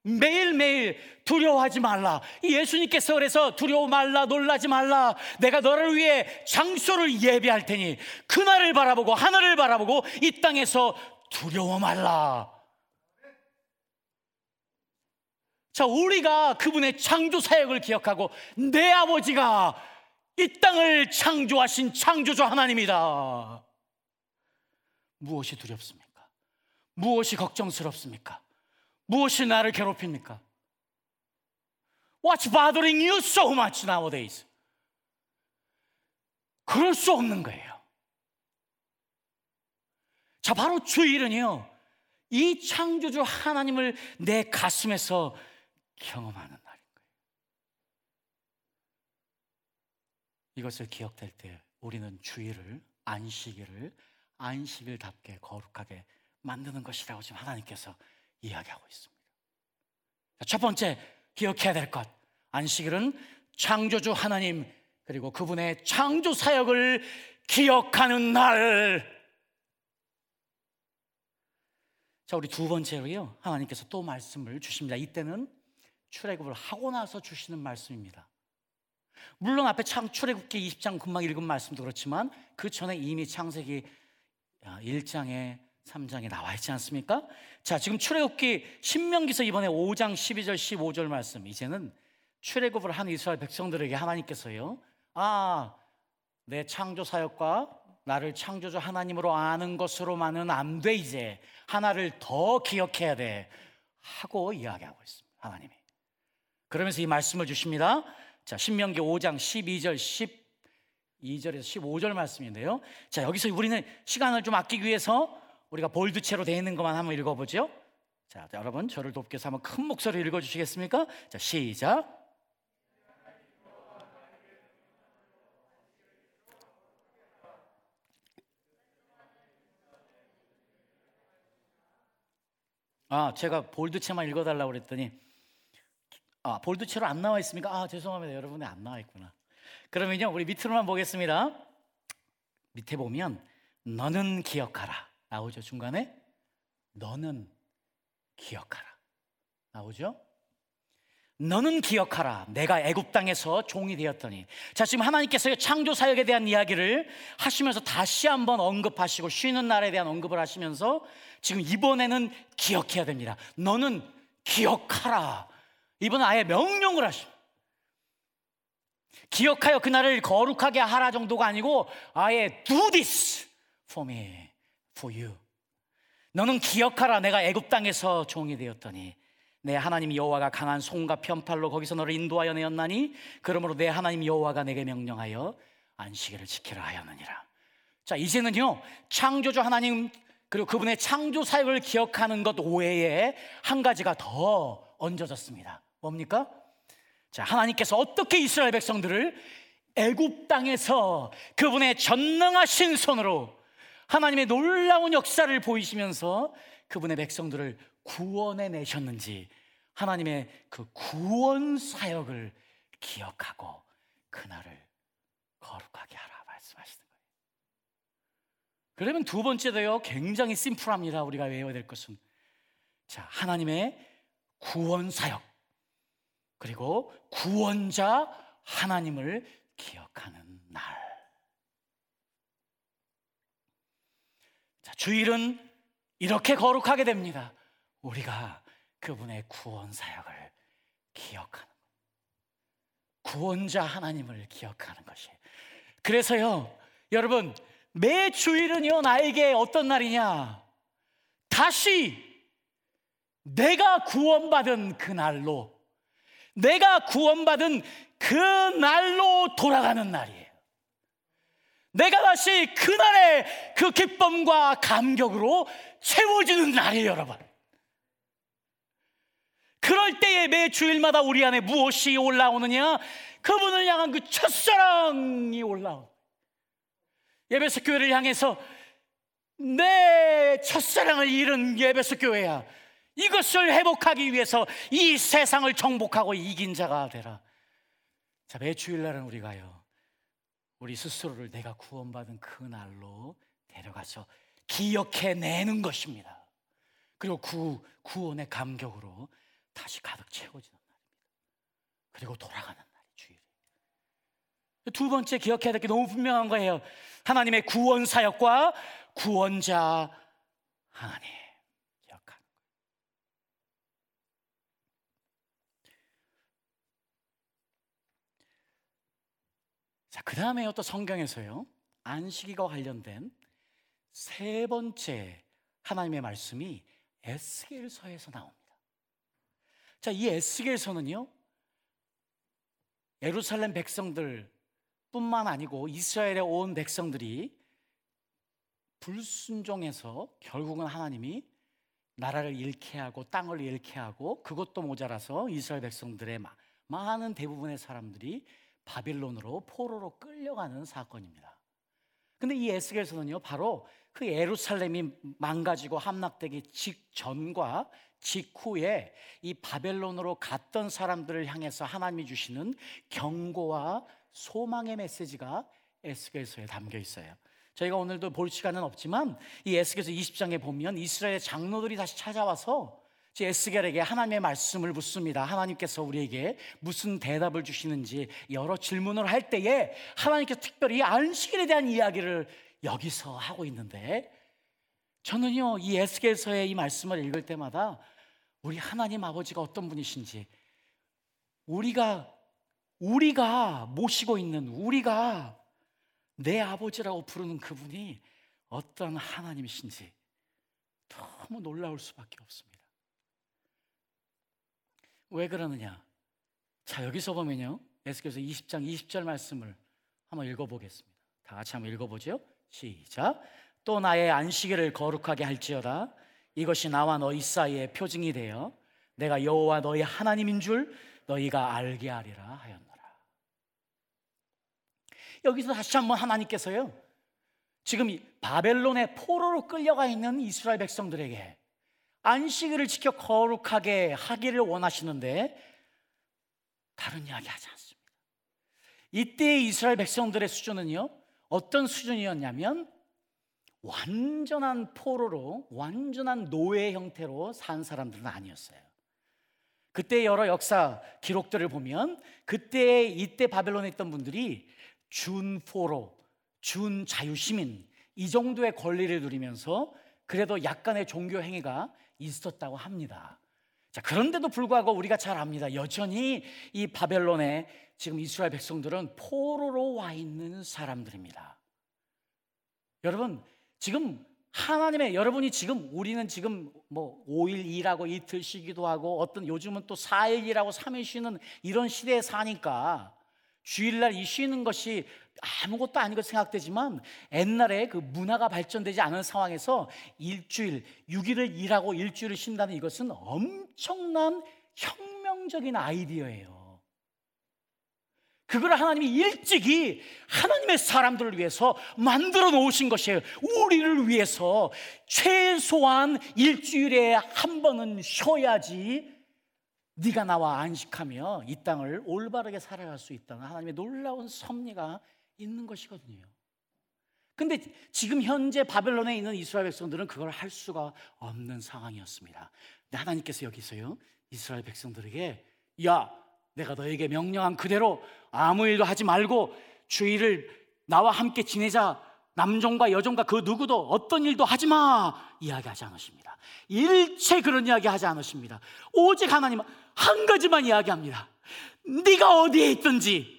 매일매일 두려워하지 말라. 예수님께서 그래서 두려워 말라, 놀라지 말라. 내가 너를 위해 장소를 예비할 테니 그날을 바라보고 하늘을 바라보고 이 땅에서 두려워 말라. 자, 우리가 그분의 창조 사역을 기억하고 내 아버지가 이 땅을 창조하신 창조주 하나님이다. 무엇이 두렵습니까? 무엇이 걱정스럽습니까? 무엇이 나를 괴롭힙니까? What's bothering you so much nowadays? 그럴 수 없는 거예요. 자, 바로 주일은요, 이 창조주 하나님을 내 가슴에서 경험하는 날인 거예요. 이것을 기억될 때 우리는 주일을, 안식일을, 안식일답게 거룩하게 만드는 것이라고 지금 하나님께서 이야기하고 있습니다. 첫 번째 기억해야 될 것. 안식일은 창조주 하나님 그리고 그분의 창조 사역을 기억하는 날. 자, 우리 두 번째로요. 하나님께서 또 말씀을 주십니다. 이때는 출애굽을 하고 나서 주시는 말씀입니다. 물론 앞에 창 출애굽기 20장 금방 읽은 말씀도 그렇지만 그 전에 이미 창세기 1장에 3장에 나와 있지 않습니까? 자, 지금 출애굽기 신명기서 이번에 5장 12절 15절 말씀 이제는 출애굽을 한 이스라엘 백성들에게 하나님께서요. 아, 내 창조 사역과 나를 창조주 하나님으로 아는 것으로만은 안 돼 이제 하나를 더 기억해야 돼 하고 이야기하고 있습니다. 하나님이. 그러면서 이 말씀을 주십니다. 자, 신명기 5장 12절 12절에서 15절 말씀인데요. 자, 여기서 우리는 시간을 좀 아끼기 위해서 우리가 볼드체로 되어 있는 것만 한번 읽어보죠. 자, 여러분 저를 돕기 위해서 한번 큰 목소리로 읽어주시겠습니까? 자, 시작. 아, 제가 볼드체만 읽어달라고 그랬더니 아, 볼드체로 안 나와 있습니까? 아, 죄송합니다. 여러분이 안 나와 있구나. 그러면요, 우리 밑으로만 보겠습니다. 밑에 보면 너는 기억하라. 나오죠 중간에? 너는 기억하라. 나오죠? 너는 기억하라. 내가 애굽 땅에서 종이 되었더니. 자 지금 하나님께서 창조 사역에 대한 이야기를 하시면서 다시 한번 언급하시고 쉬는 날에 대한 언급을 하시면서 지금 이번에는 기억해야 됩니다. 너는 기억하라. 이번엔 아예 명령을 하십니다 기억하여 그날을 거룩하게 하라 정도가 아니고 아예 do this for me, for you. 너는 기억하라 내가 애굽 땅에서 종이 되었더니 내 하나님 여호와가 강한 손과 편팔로 거기서 너를 인도하여 내었나니 그러므로 내 하나님 여호와가 내게 명령하여 안식일을 지키라 하였느니라. 자, 이제는요. 창조주 하나님 그리고 그분의 창조 사역을 기억하는 것 외에 한 가지가 더 얹어졌습니다. 뭡니까? 자, 하나님께서 어떻게 이스라엘 백성들을 애굽 땅에서 그분의 전능하신 손으로 하나님의 놀라운 역사를 보이시면서 그분의 백성들을 구원해 내셨는지 하나님의 그 구원 사역을 기억하고 그날을 거룩하게 하라 말씀하시는 거예요. 그러면 두 번째도요, 굉장히 심플합니다. 우리가 외워야 될 것은. 자, 하나님의 구원 사역. 그리고 구원자 하나님을 기억하는 날. 자, 주일은 이렇게 거룩하게 됩니다. 우리가 그분의 구원 사역을 기억하는 것. 구원자 하나님을 기억하는 것이. 그래서요, 여러분, 매 주일은요, 나에게 어떤 날이냐? 다시 내가 구원받은 그 날로, 내가 구원받은 그 날로 돌아가는 날이에요. 내가 다시 그날의 그 기쁨과 감격으로 채워지는 날이에요, 여러분. 그럴 때에 매 주일마다 우리 안에 무엇이 올라오느냐? 그분을 향한 그 첫사랑이 올라오. 예배석 교회를 향해서 내 첫사랑을 잃은 예배석 교회야. 이것을 회복하기 위해서 이 세상을 정복하고 이긴 자가 되라. 자, 매 주일날은 우리가요. 우리 스스로를 내가 구원받은 그 날로 데려가서 기억해내는 것입니다. 그리고 구, 구원의 감격으로 다시 가득 채워지는 날입니다. 그리고 돌아가는 날이 주일이에요. 두 번째 기억해야 될 게 너무 분명한 거예요. 하나님의 구원 사역과 구원자 하나님 기억하는 거예요. 자, 그 다음에요 또 성경에서요 안식일과 관련된 세 번째 하나님의 말씀이 에스겔서에서 나옵니다. 자, 이 에스겔서는요 예루살렘 백성들 뿐만 아니고 이스라엘에 온 백성들이 불순종해서 결국은 하나님이 나라를 잃게 하고 땅을 잃게 하고 그것도 모자라서 이스라엘 백성들의 많은 대부분의 사람들이 바빌론으로 포로로 끌려가는 사건입니다. 근데 이 에스겔서는요, 바로 그 예루살렘이 망가지고 함락되기 직전과 직후에 이 바벨론으로 갔던 사람들을 향해서 하나님이 주시는 경고와 소망의 메시지가 에스겔서에 담겨 있어요. 저희가 오늘도 볼 시간은 없지만 이 에스겔서 20장에 보면 이스라엘의 장로들이 다시 찾아와서 에스겔에게 하나님의 말씀을 묻습니다. 하나님께서 우리에게 무슨 대답을 주시는지 여러 질문을 할 때에 하나님께서 특별히 안식일에 대한 이야기를 여기서 하고 있는데 저는요 이 에스겔서의 이 말씀을 읽을 때마다 우리 하나님 아버지가 어떤 분이신지 우리가 우리가 모시고 있는 우리가 내 아버지라고 부르는 그분이 어떤 하나님이신지 너무 놀라울 수밖에 없습니다. 왜 그러느냐? 자, 여기서 보면요. 에스겔서 20장 20절 말씀을 한번 읽어보겠습니다. 다 같이 한번 읽어보죠. 시작. 또 나의 안식일을 거룩하게 할지어다. 이것이 나와 너희 사이의 표징이 되어 내가 여호와 너희 하나님인 줄 너희가 알게 하리라 하였노라. 여기서 다시 한번 하나님께서요. 지금 바벨론의 포로로 끌려가 있는 이스라엘 백성들에게 안식일을 지켜 거룩하게 하기를 원하시는데 다른 이야기 하지 않습니다. 이때 이스라엘 백성들의 수준은요, 어떤 수준이었냐면 완전한 포로로, 완전한 노예 형태로 산 사람들은 아니었어요. 그때 여러 역사 기록들을 보면 그때 이때 바벨론에 있던 분들이 준포로, 준자유시민 이 정도의 권리를 누리면서 그래도 약간의 종교 행위가 있었다고 합니다. 자, 그런데도 불구하고 우리가 잘 압니다. 여전히 이 바벨론의 지금 이스라엘 백성들은 포로로 와 있는 사람들입니다. 여러분, 지금 하나님의 여러분이 지금 우리는 지금 뭐 5일 일하고 이틀 쉬기도 하고 어떤 요즘은 또 4일 일하고 3일 쉬는 이런 시대에 사니까 주일날 이 쉬는 것이 아무것도 아니고 생각되지만 옛날에 그 문화가 발전되지 않은 상황에서 일주일, 6일을 일하고 일주일을 쉰다는 이것은 엄청난 혁명적인 아이디어예요. 그걸 하나님이 일찍이 하나님의 사람들을 위해서 만들어 놓으신 것이에요. 우리를 위해서 최소한 일주일에 한 번은 쉬어야지 네가 나와 안식하며 이 땅을 올바르게 살아갈 수 있다는 하나님의 놀라운 섭리가 있는 것이거든요. 근데 지금 현재 바벨론에 있는 이스라엘 백성들은 그걸 할 수가 없는 상황이었습니다. 하나님께서 여기서요, 이스라엘 백성들에게 야, 내가 너에게 명령한 그대로 아무 일도 하지 말고 주의를 나와 함께 지내자. 남종과 여종과 그 누구도 어떤 일도 하지 마. 이야기하지 않으십니다. 일체 그런 이야기 하지 않으십니다. 오직 하나님은 한 가지만 이야기합니다. 네가 어디에 있든지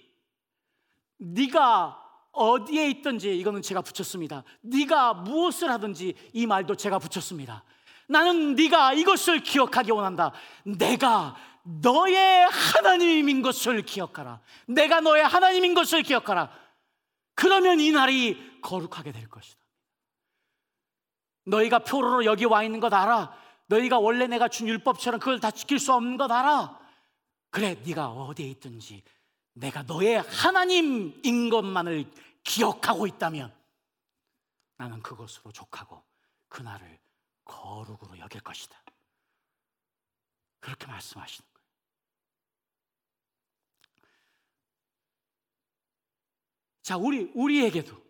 네가 어디에 있든지 이거는 제가 붙였습니다. 네가 무엇을 하든지 이 말도 제가 붙였습니다. 나는 네가 이것을 기억하기 원한다. 내가 너의 하나님인 것을 기억하라. 내가 너의 하나님인 것을 기억하라. 그러면 이 날이 거룩하게 될 것이다. 너희가 표로로 여기 와 있는 것 알아. 너희가 원래 내가 준 율법처럼 그걸 다 지킬 수 없는 것 알아. 그래, 네가 어디에 있든지 내가 너의 하나님인 것만을 기억하고 있다면 나는 그것으로 족하고 그날을 거룩으로 여길 것이다. 그렇게 말씀하시는 거예요. 자, 우리, 우리에게도,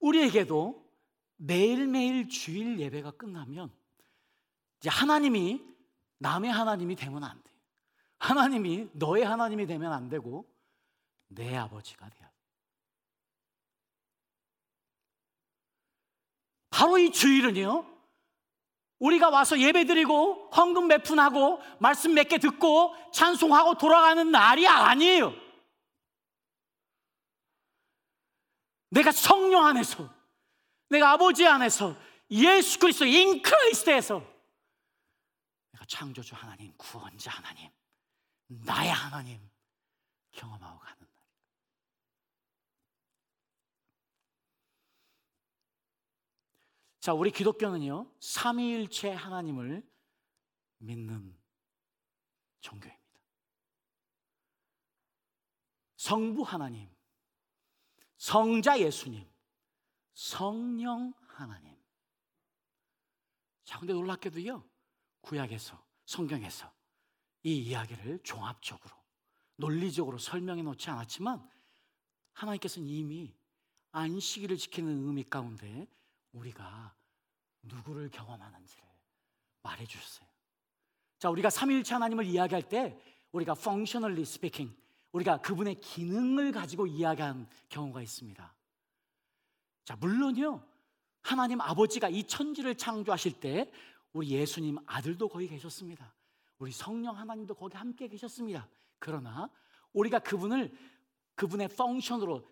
우리에게도 매일매일 주일 예배가 끝나면 이제 하나님이 남의 하나님이 되면 안 돼요. 하나님이 너의 하나님이 되면 안 되고 내 아버지가 돼야 돼. 바로 이 주일은요. 우리가 와서 예배드리고 헌금 매푼하고 말씀 몇 개 듣고 찬송하고 돌아가는 날이 아니에요. 내가 성령 안에서, 내가 아버지 안에서, 예수 그리스도 in Christ에서 내가 창조주 하나님, 구원자 하나님, 나의 하나님 경험하고 가는 날. 자, 우리 기독교는요, 삼위일체 하나님을 믿는 종교입니다. 성부 하나님, 성자 예수님, 성령 하나님. 자, 근데 놀랍게도요, 구약에서, 성경에서 이 이야기를 종합적으로, 논리적으로 설명해 놓지 않았지만, 하나님께서는 이미 안식일을 지키는 의미 가운데 우리가 누구를 경험하는지를 말해 주셨어요. 자, 우리가 삼일체 하나님을 이야기할 때 우리가 functionally speaking 우리가 그분의 기능을 가지고 이야기한 경우가 있습니다. 자, 물론요. 하나님 아버지가 이 천지를 창조하실 때 우리 예수님 아들도 거기 계셨습니다. 우리 성령 하나님도 거기 함께 계셨습니다. 그러나 우리가 그분을 그분의 펑션으로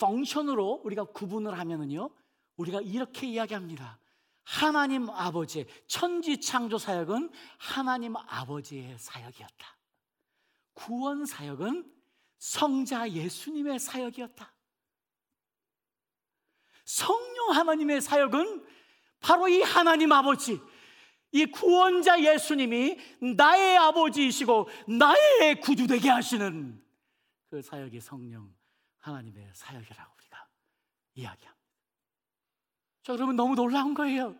펑션으로 우리가 구분을 하면은요. 우리가 이렇게 이야기합니다. 하나님 아버지의 천지 창조 사역은 하나님 아버지의 사역이었다. 구원 사역은 성자 예수님의 사역이었다. 성령 하나님의 사역은 바로 이 하나님 아버지, 이 구원자 예수님이 나의 아버지이시고 나의 구주되게 하시는 그 사역이 성령 하나님의 사역이라고 우리가 이야기합니다. 자, 여러분 너무 놀라운 거예요.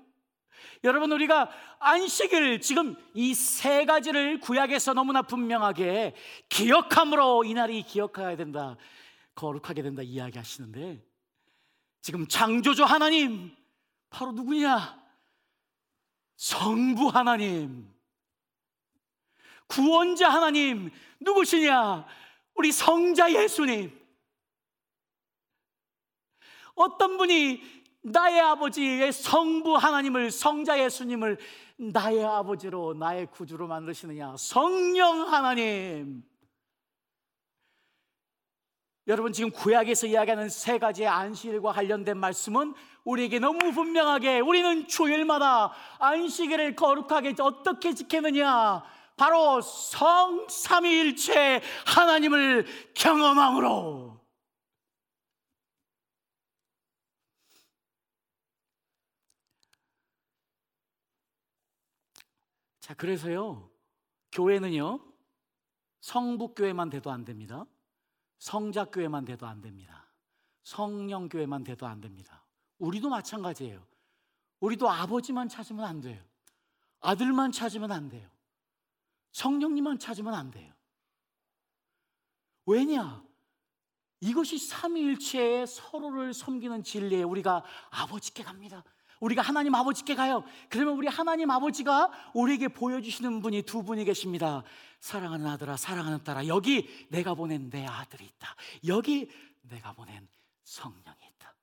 여러분 우리가 안식일 지금 이 세 가지를 구약에서 너무나 분명하게 기억함으로 이날이 기억해야 된다. 거룩하게 된다 이야기하시는데 지금 창조주 하나님 바로 누구냐? 성부 하나님. 구원자 하나님 누구시냐? 우리 성자 예수님. 어떤 분이 나의 아버지의 성부 하나님을 성자 예수님을 나의 아버지로 나의 구주로 만드시느냐? 성령 하나님. 여러분 지금 구약에서 이야기하는 세 가지의 안식일과 관련된 말씀은 우리에게 너무 분명하게 우리는 주일마다 안식일을 거룩하게 어떻게 지키느냐? 바로 성삼위일체 하나님을 경험함으로 자, 그래서요. 교회는요. 성북교회만 돼도 안 됩니다. 성자교회만 돼도 안 됩니다. 성령교회만 돼도 안 됩니다. 우리도 마찬가지예요. 우리도 아버지만 찾으면 안 돼요. 아들만 찾으면 안 돼요. 성령님만 찾으면 안 돼요. 왜냐? 이것이 삼위일체의 서로를 섬기는 진리에 우리가 아버지께 갑니다. 우리가 하나님 아버지께 가요. 그러면 우리 하나님 아버지가 우리에게 보여주시는 분이 두 분이 계십니다. 사랑하는 아들아, 사랑하는 딸아, 여기 내가 보낸 내 아들이 있다. 여기 내가 보낸 성령이 있다.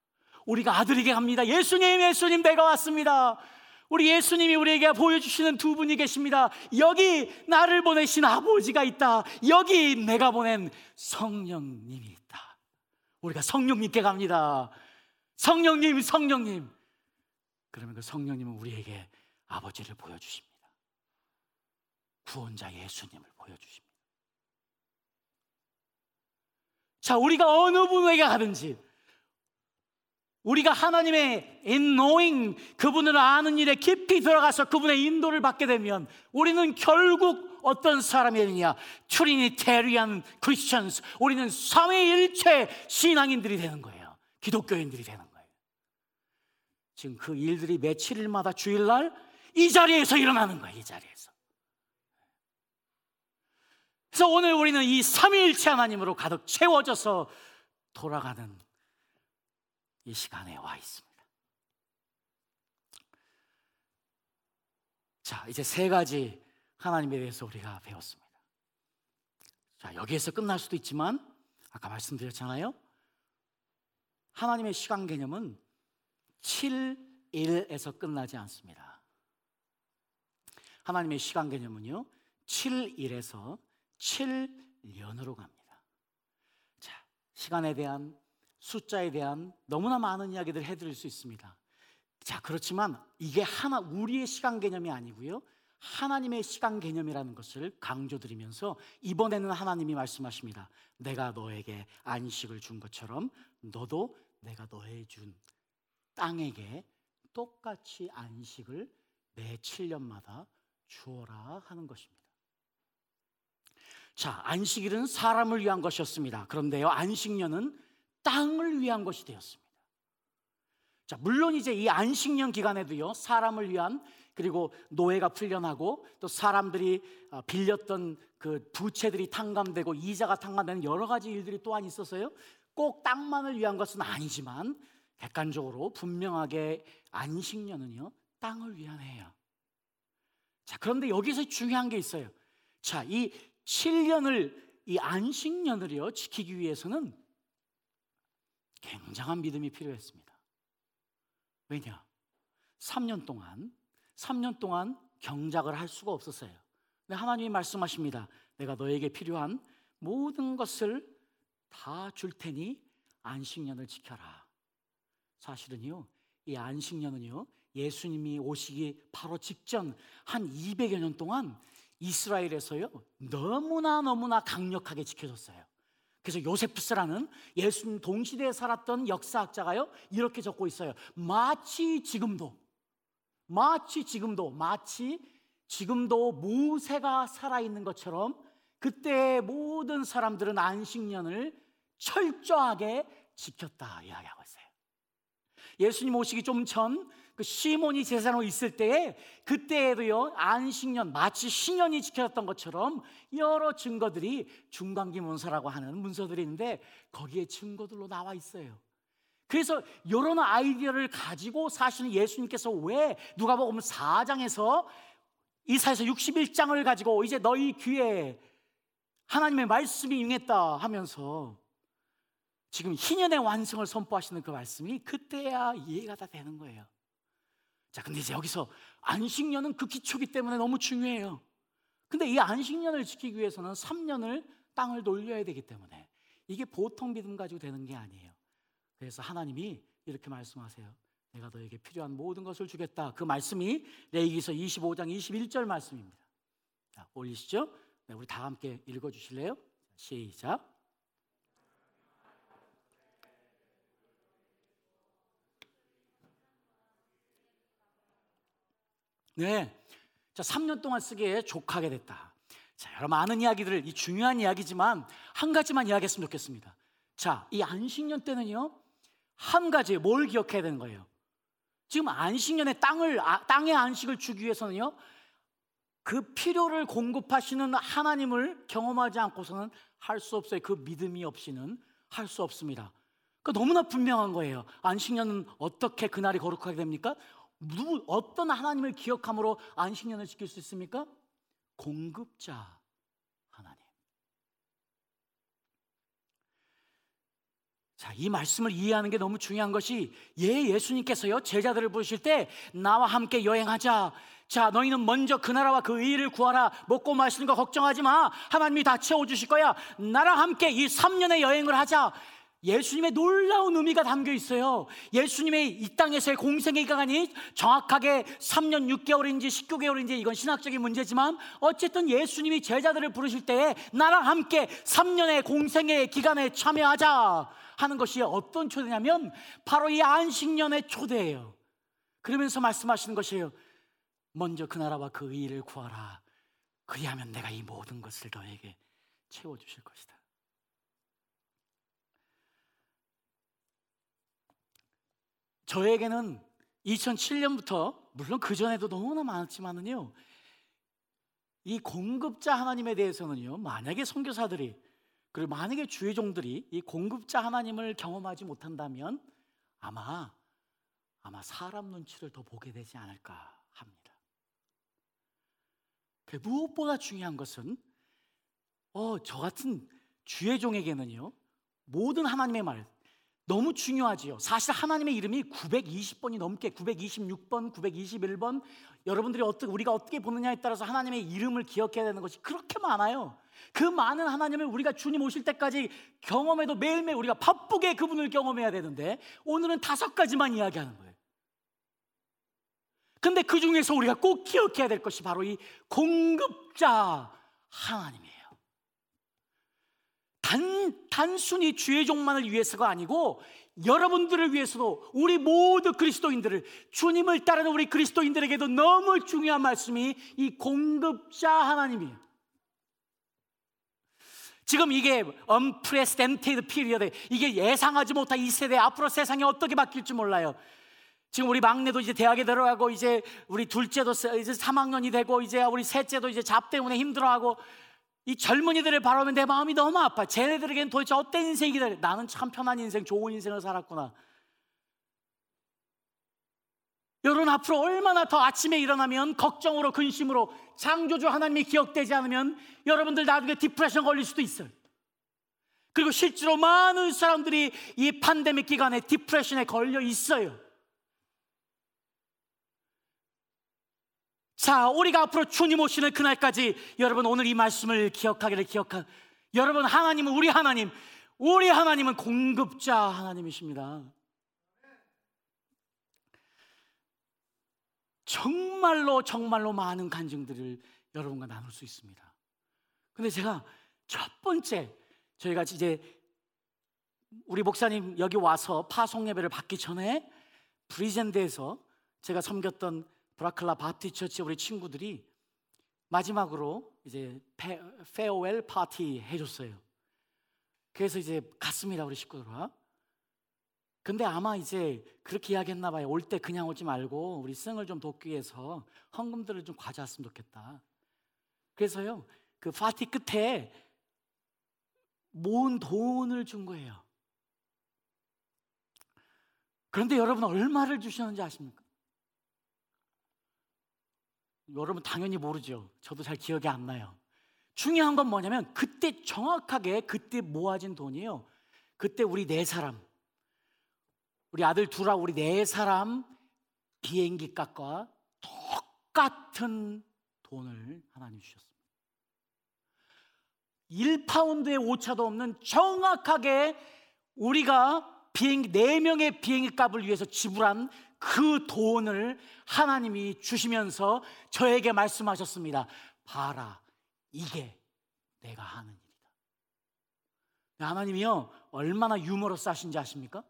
우리가 아들에게 갑니다. 예수님, 예수님, 내가 왔습니다. 우리 예수님이 우리에게 보여주시는 두 분이 계십니다. 여기 나를 보내신 아버지가 있다. 여기 내가 보낸 성령님이 있다. 우리가 성령님께 갑니다. 성령님, 성령님. 그러면 그 성령님은 우리에게 아버지를 보여주십니다. 구원자 예수님을 보여주십니다. 자, 우리가 어느 분에게 가든지 우리가 하나님의 knowing 그분을 아는 일에 깊이 들어가서 그분의 인도를 받게 되면 우리는 결국 어떤 사람이 되느냐? 트리니테리안 크리스천스. 우리는 삼위일체 신앙인들이 되는 거예요. 기독교인들이 되는 거예요. 지금 그 일들이 며칠일마다 주일날 이 자리에서 일어나는 거예요. 이 자리에서. 그래서 오늘 우리는 이 삼위일체 하나님으로 가득 채워져서 돌아가는 이 시간에 와 있습니다. 자, 이제 세 가지 하나님에 대해서 우리가 배웠습니다. 자, 여기에서 끝날 수도 있지만 아까 말씀드렸잖아요. 하나님의 시간 개념은 7일에서 끝나지 않습니다. 하나님의 시간 개념은요, 7일에서 7년으로 갑니다. 자, 시간에 대한 숫자에 대한 너무나 많은 이야기들을 해드릴 수 있습니다. 자, 그렇지만 이게 하나, 우리의 시간 개념이 아니고요. 하나님의 시간 개념이라는 것을 강조드리면서 이번에는 하나님이 말씀하십니다. 내가 너에게 안식을 준 것처럼 너도 내가 너에 준 땅에게 똑같이 안식을 매 7년마다 주어라 하는 것입니다. 자, 안식일은 사람을 위한 것이었습니다. 그런데요, 안식년은 땅을 위한 것이 되었습니다. 자, 물론 이제 이 안식년 기간에도요, 사람을 위한 그리고 노예가 풀려나고 또 사람들이 어, 빌렸던 그 부채들이 탕감되고 이자가 탕감되는 여러 가지 일들이 또한 있어서요. 꼭 땅만을 위한 것은 아니지만 객관적으로 분명하게 안식년은요, 땅을 위한 해요. 자, 그런데 여기서 중요한 게 있어요. 자, 이 7년을 이 안식년을요 지키기 위해서는 굉장한 믿음이 필요했습니다. 왜냐? 3년 동안 3년 동안 경작을 할 수가 없었어요. 근데 하나님이 말씀하십니다. 내가 너에게 필요한 모든 것을 다 줄 테니 안식년을 지켜라. 사실은요, 이 안식년은요, 예수님이 오시기 바로 직전 한 200여 년 동안 이스라엘에서요, 너무나 너무나 강력하게 지켜졌어요. 그래서 요세프스라는 예수님 동시대에 살았던 역사학자가요 이렇게 적고 있어요. 마치 지금도 마치 지금도 마치 지금도 모세가 살아 있는 것처럼 그때 모든 사람들은 안식년을 철저하게 지켰다 이야기하고 있어요. 예수님 오시기 좀 전 그 시몬이 제사로 있을 때에 그때에도요 안식년 마치 신년이 지켜졌던 것처럼 여러 증거들이 중간기 문서라고 하는 문서들이 있는데 거기에 증거들로 나와 있어요. 그래서 이런 아이디어를 가지고 사실은 예수님께서 왜 누가복음 4장에서 이사에서 61장을 가지고 이제 너희 귀에 하나님의 말씀이 임했다 하면서 지금 희년의 완성을 선포하시는 그 말씀이 그때야 이해가 다 되는 거예요. 자, 근데 이제 여기서 안식년은 그 기초기 때문에 너무 중요해요. 근데 이 안식년을 지키기 위해서는 3년을 땅을 돌려야 되기 때문에 이게 보통 믿음 가지고 되는 게 아니에요. 그래서 하나님이 이렇게 말씀하세요. 내가 너에게 필요한 모든 것을 주겠다. 그 말씀이 레이기서 25장 21절 말씀입니다. 자, 올리시죠? 네, 우리 다 함께 읽어 주실래요? 시작. 네. 자, 3년 동안 쓰기에 족하게 됐다. 자, 여러 많은 이야기들을 이 중요한 이야기지만 한 가지만 이야기했으면 좋겠습니다. 자, 이 안식년 때는요. 한 가지 뭘 기억해야 되는 거예요? 지금 안식년에 땅을 아, 땅의 안식을 주기 위해서는요. 그 필요를 공급하시는 하나님을 경험하지 않고서는 할 수 없어요. 그 믿음이 없이는 할 수 없습니다. 그 너무나 분명한 거예요. 안식년은 어떻게 그날이 거룩하게 됩니까? 누구 어떤 하나님을 기억함으로 안식년을 지킬 수 있습니까? 공급자 하나님. 자, 이 말씀을 이해하는 게 너무 중요한 것이 예 예수님께서요 제자들을 부르실 때 나와 함께 여행하자. 자, 너희는 먼저 그 나라와 그 의를 구하라. 먹고 마시는 거 걱정하지 마. 하나님이 다 채워 주실 거야. 나랑 함께 이 3년의 여행을 하자. 예수님의 놀라운 의미가 담겨 있어요. 예수님의 이 땅에서의 공생의 기간이 정확하게 3년 6개월인지 19개월인지 이건 신학적인 문제지만 어쨌든 예수님이 제자들을 부르실 때에 나랑 함께 3년의 공생의 기간에 참여하자 하는 것이 어떤 초대냐면 바로 이 안식년의 초대예요. 그러면서 말씀하시는 것이에요. 먼저 그 나라와 그 의를 구하라. 그리하면 내가 이 모든 것을 너에게 채워 주실 것이다. 저에게는 2007년부터 물론 그 전에도 너무나 많았지만은요. 이 공급자 하나님에 대해서는요. 만약에 선교사들이 그리고 만약에 주의 종들이 이 공급자 하나님을 경험하지 못한다면 아마 아마 사람 눈치를 더 보게 되지 않을까 합니다. 그 무엇보다 중요한 것은 어, 저 같은 주의 종에게는요. 모든 하나님의 말 너무 중요하지요. 사실 하나님의 이름이 920번이 넘게 926번, 921번 여러분들이 어떻게 우리가 어떻게 보느냐에 따라서 하나님의 이름을 기억해야 되는 것이 그렇게 많아요. 그 많은 하나님을 우리가 주님 오실 때까지 경험해도 매일매일 우리가 바쁘게 그분을 경험해야 되는데 오늘은 다섯 가지만 이야기하는 거예요. 근데 그 중에서 우리가 꼭 기억해야 될 것이 바로 이 공급자 하나님이에요. 단, 단순히 주의 종만을 위해서가 아니고 여러분들을 위해서도 우리 모두 그리스도인들을 주님을 따르는 우리 그리스도인들에게도 너무 중요한 말씀이 이 공급자 하나님이에요. 지금 이게 unprecedented period 이게 예상하지 못한 이 세대 앞으로 세상이 어떻게 바뀔지 몰라요. 지금 우리 막내도 이제 대학에 들어가고 이제 우리 둘째도 이제 3학년이 되고 이제 우리 셋째도 이제 잡 때문에 힘들어하고 이 젊은이들을 바라보면 내 마음이 너무 아파. 쟤네들에게는 도대체 어떤 인생이다. 나는 참 편한 인생, 좋은 인생을 살았구나. 여러분 앞으로 얼마나 더 아침에 일어나면 걱정으로 근심으로 창조주 하나님이 기억되지 않으면 여러분들 나중에 디프레션 걸릴 수도 있어요. 그리고 실제로 많은 사람들이 이 팬데믹 기간에 디프레션에 걸려 있어요. 자, 우리가 앞으로 주님 오시는 그날까지 여러분 오늘 이 말씀을 기억하기를 기억한 여러분 하나님은 우리 하나님, 우리 하나님은 공급자 하나님이십니다. 정말로 정말로 많은 간증들을 여러분과 나눌 수 있습니다. 근데 제가 첫 번째 저희가 이제 우리 목사님 여기 와서 파송 예배를 받기 전에 브리젠드에서 제가 섬겼던 Brackla Baptist Church 우리 친구들이 마지막으로 이제 fare, farewell party 해줬어요. 그래서 이제 갔습니다 우리 식구들과. 근데 아마 이제 그렇게 이야기했나 봐요. 올 때 그냥 오지 말고 우리 승을 좀 돕기 위해서 헌금들을 좀 가져왔으면 좋겠다. 그래서요 그 파티 끝에 모은 돈을 준 거예요. 그런데 여러분 얼마를 주셨는지 아십니까? 여러분 당연히 모르죠. 저도 잘 기억이 안 나요. 중요한 건 뭐냐면 그때 정확하게 그때 모아진 돈이에요. 그때 우리 네 사람, 우리 아들 둘하고 우리 네 사람 비행기 값과 똑같은 돈을 하나님 주셨습니다. 1파운드의 오차도 없는 정확하게 우리가 비행기 네 명의 비행기 값을 위해서 지불한 그 돈을 하나님이 주시면서 저에게 말씀하셨습니다. 봐라, 이게 내가 하는 일이다. 하나님이요, 얼마나 유머러스 하신지 아십니까?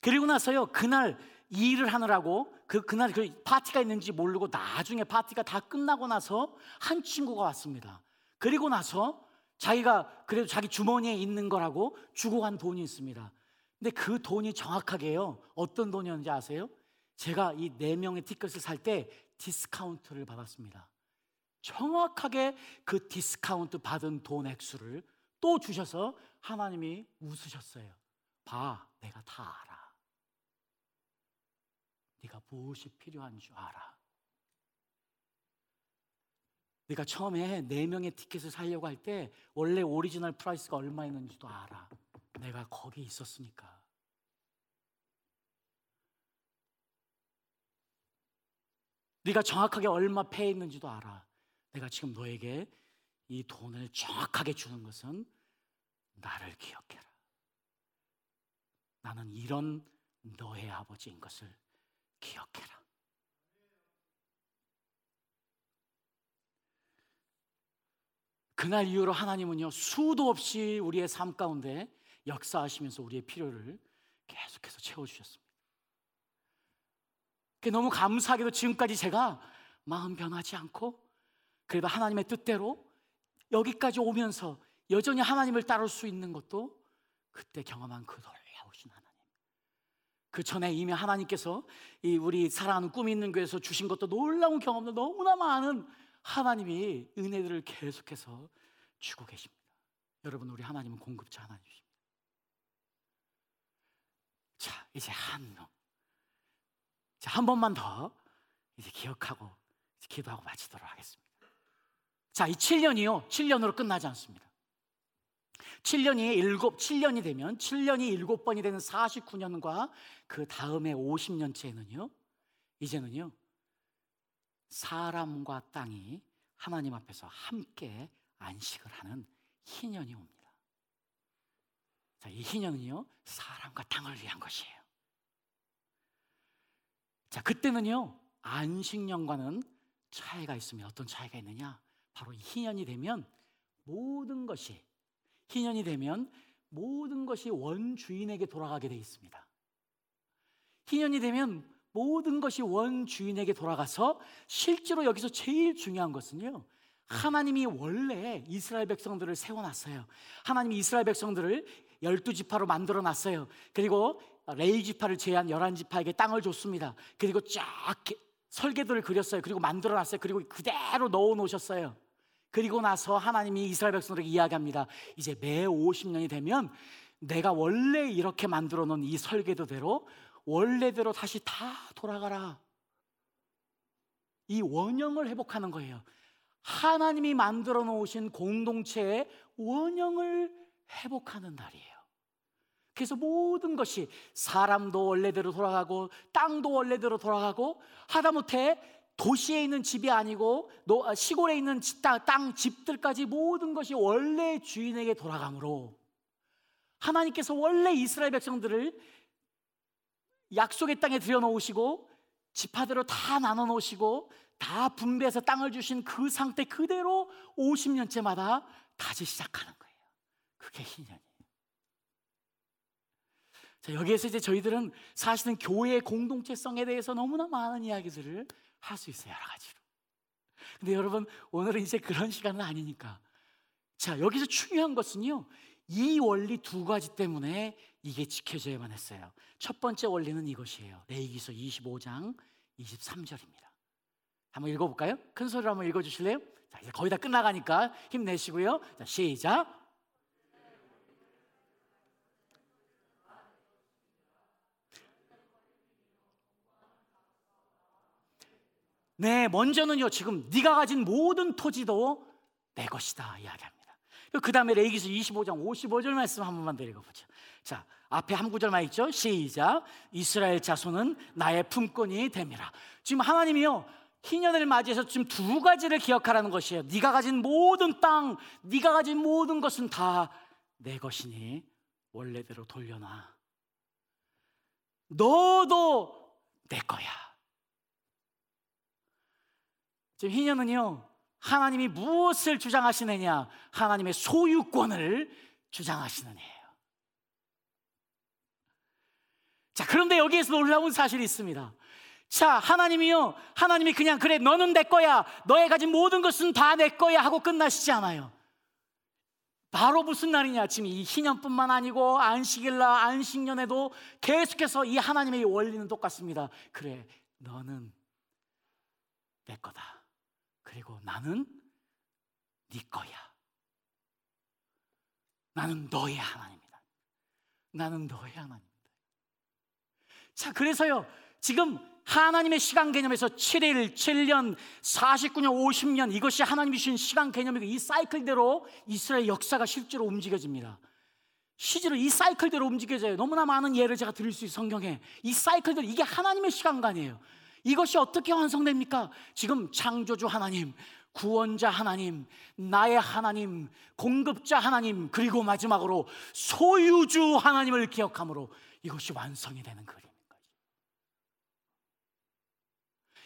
그리고 나서요, 그날 일을 하느라고 그, 그날 그 파티가 있는지 모르고 나중에 파티가 다 끝나고 나서 한 친구가 왔습니다. 그리고 나서 자기가 그래도 자기 주머니에 있는 거라고 주고 간 돈이 있습니다. 근데 그 돈이 정확하게요. 어떤 돈이었는지 아세요? 제가 이 네 명의 티켓을 살 때 디스카운트를 받았습니다. 정확하게 그 디스카운트 받은 돈 액수를 또 주셔서 하나님이 웃으셨어요. 봐, 내가 다 알아. 네가 무엇이 필요한 줄 알아. 네가 처음에 네 명의 티켓을 사려고 할 때 원래 original price가 얼마였는지도 알아. 내가 거기 있었으니까. 네가 정확하게 얼마 패했는지도 알아. 내가 지금 너에게 이 돈을 정확하게 주는 것은 나를 기억해라. 나는 이런 너의 아버지인 것을 기억해라. 그날 이후로 하나님은요, 수도 없이 우리의 삶 가운데 역사하시면서 우리의 필요를 계속해서 채워주셨습니다. 너무 감사하게도 지금까지 제가 마음 변하지 않고 그래도 하나님의 뜻대로 여기까지 오면서 여전히 하나님을 따를 수 있는 것도 그때 경험한 그 놀라우신 하나님. 그 전에 이미 하나님께서 이 우리 사랑하는 꿈 있는 교회에서 주신 것도 놀라운 경험도 너무나 많은 하나님이 은혜들을 계속해서 주고 계십니다. 여러분 우리 하나님은 공급자 하나님이십니다. 자 이제 한 명, 자한 번만 더 이제 기억하고 기도하고 마치도록 하겠습니다. 자, 이 7년이요. 7년으로 끝나지 않습니다. 7년이 일곱 7년이 되면 7년이 일곱 번이 되는 49년과 그 다음에 50년째는요. 이제는요. 사람과 땅이 하나님 앞에서 함께 안식을 하는 희년이 옵니다. 자, 이 희년은요, 사람과 땅을 위한 것이에요. 자, 그때는요, 안식년과는 차이가 있으면 어떤 차이가 있느냐? 바로 희년이 되면 모든 것이, 희년이 되면 모든 것이 원주인에게 돌아가게 되어 있습니다. 희년이 되면 모든 것이 원주인에게 돌아가서 실제로 여기서 제일 중요한 것은요. 하나님이 원래 이스라엘 백성들을 세워놨어요. 하나님이 이스라엘 백성들을 열두 지파로 만들어 놨어요. 그리고 레이 지파를 제한 열한 지파에게 땅을 줬습니다. 그리고 쫙 설계도를 그렸어요. 그리고 만들어 놨어요. 그리고 그대로 넣어 놓으셨어요. 그리고 나서 하나님이 이스라엘 백성들에게 이야기합니다. 이제 매 50년이 되면 내가 원래 이렇게 만들어 놓은 이 설계도대로 원래대로 다시 다 돌아가라. 이 원형을 회복하는 거예요. 하나님이 만들어 놓으신 공동체의 원형을 회복하는 날이에요. 그래서 모든 것이 사람도 원래대로 돌아가고 땅도 원래대로 돌아가고 하다못해 도시에 있는 집이 아니고 아, 시골에 있는 땅 집들까지 모든 것이 원래 주인에게 돌아가므로 하나님께서 원래 이스라엘 백성들을 약속의 땅에 들여놓으시고 지파대로 다 나눠 놓으시고 다 분배해서 땅을 주신 그 상태 그대로 50년째마다 다시 시작하는 거예요. 그게 희년이에요. 자, 여기에서 이제 저희들은 사실은 교회의 공동체성에 대해서 너무나 많은 이야기들을 할 수 있어요. 여러 가지로. 근데 여러분, 오늘은 이제 그런 시간은 아니니까. 자, 여기서 중요한 것은요. 이 원리 두 가지 때문에 이게 지켜져야만 했어요. 첫 번째 원리는 이것이에요. 레이기서 25장 23절입니다. 한번 읽어볼까요? 큰 소리로 한번 읽어주실래요? 자, 이제 거의 다 끝나가니까 힘내시고요. 자, 시작. 네, 먼저는요. 지금 네가 가진 모든 토지도 내 것이다 이야기합니다. 그 다음에 레이기서 25장 55절 말씀 한 번만 더 읽어보죠. 자, 앞에 한 구절만 있죠. 시작. 이스라엘 자손은 나의 품꾼이 됨이라. 지금 하나님이요. 희년을 맞이해서 지금 두 가지를 기억하라는 것이에요. 네가 가진 모든 땅, 네가 가진 모든 것은 다 내 것이니 원래대로 돌려놔. 너도 내 거야. 지금 희년은요. 하나님이 무엇을 주장하시느냐? 하나님의 소유권을 주장하시느냐예요. 자, 그런데 여기에서 놀라운 사실이 있습니다. 자, 하나님이요. 하나님이 그냥 그래 너는 내 거야. 너의 가진 모든 것은 다 내 거야 하고 끝나시지 않아요. 바로 무슨 날이냐? 지금 이 희년뿐만 아니고 안식일날 안식년에도 계속해서 이 하나님의 원리는 똑같습니다. 그래, 너는 내 거다. 그리고 나는 네 거야. 나는 너의 하나님이다. 나는 너의 하나님이다. 자, 그래서요. 지금 하나님의 시간 개념에서 7일, 7년, 49년, 50년 이것이 하나님이 주신 시간 개념이고 이 사이클대로 이스라엘 역사가 실제로 움직여집니다. 실제로 이 사이클대로 움직여져요. 너무나 많은 예를 제가 드릴 수 있어요. 성경에. 이 사이클대로 이게 하나님의 시간관이에요. 이것이 어떻게 완성됩니까? 지금 창조주 하나님, 구원자 하나님, 나의 하나님, 공급자 하나님, 그리고 마지막으로 소유주 하나님을 기억함으로 이것이 완성이 되는 그림.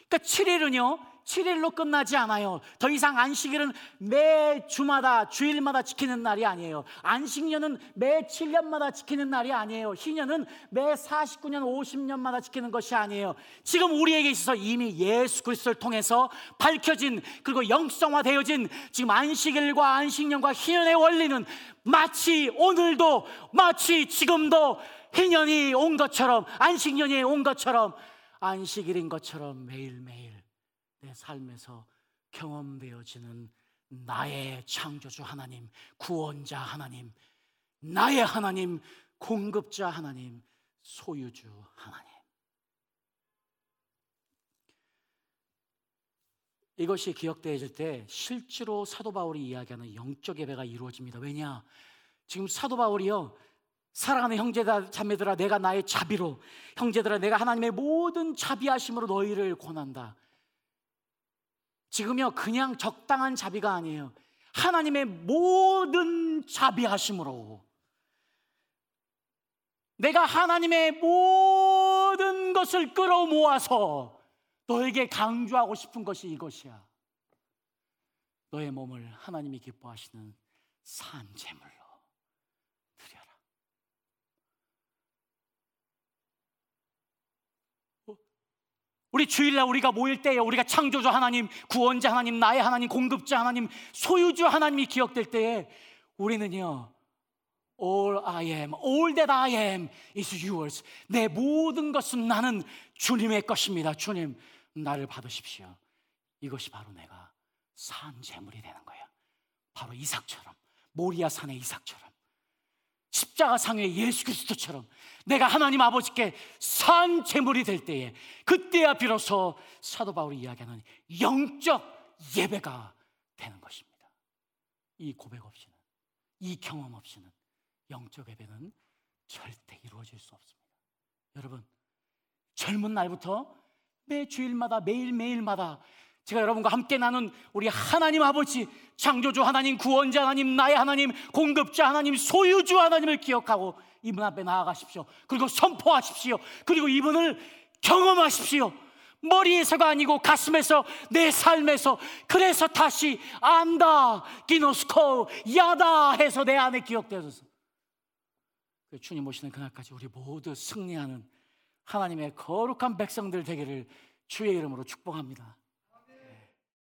그러니까 7일은요, 7일로 끝나지 않아요. 더 이상 안식일은 매 주마다, 주일마다 지키는 날이 아니에요. 안식년은 매 7년마다 지키는 날이 아니에요. 희년은 매 49년, 50년마다 지키는 것이 아니에요. 지금 우리에게 있어서 이미 예수 그리스도를 통해서 밝혀진, 그리고 영성화되어진 지금 안식일과 안식년과 희년의 원리는 마치 오늘도, 마치 지금도 희년이 온 것처럼, 안식년이 온 것처럼 안식일인 것처럼 매일매일 내 삶에서 경험되어지는 나의 창조주 하나님, 구원자 하나님, 나의 하나님, 공급자 하나님, 소유주 하나님. 이것이 기억되어질 때 실제로 사도 바울이 이야기하는 영적 예배가 이루어집니다. 왜냐? 지금 사도 바울이요. 사랑하는 형제들 자매들아 내가 나의 자비로 형제들아 내가 하나님의 모든 자비하심으로 너희를 권한다. 지금요 그냥 적당한 자비가 아니에요. 하나님의 모든 자비하심으로 내가 하나님의 모든 것을 끌어모아서 너에게 강조하고 싶은 것이 이것이야. 너의 몸을 하나님이 기뻐하시는 산 제물로 우리 주일날 우리가 모일 때에 우리가 창조주 하나님, 구원자 하나님, 나의 하나님, 공급자 하나님, 소유주 하나님이 기억될 때에 우리는요, All I am, all that I am is yours. 내 모든 것은 나는 주님의 것입니다. 주님, 나를 받으십시오. 이것이 바로 내가 산 재물이 되는 거야. 바로 이삭처럼, 모리아 산의 이삭처럼. 십자가 상의 예수 그리스도처럼 내가 하나님 아버지께 산 제물이 될 때에 그때야 비로소 사도 바울이 이야기하는 영적 예배가 되는 것입니다. 이 고백 없이는 이 경험 없이는 영적 예배는 절대 이루어질 수 없습니다. 여러분 젊은 날부터 매 주일마다 매일매일마다 제가 여러분과 함께 나눈 우리 하나님 아버지, 창조주 하나님, 구원자 하나님, 나의 하나님, 공급자 하나님, 소유주 하나님을 기억하고 이분 앞에 나아가십시오. 그리고 선포하십시오. 그리고 이분을 경험하십시오. 머리에서가 아니고 가슴에서 내 삶에서 그래서 다시 안다 기노스코 야다 해서 내 안에 기억되어서 그 주님 오시는 그날까지 우리 모두 승리하는 하나님의 거룩한 백성들 되기를 주의 이름으로 축복합니다.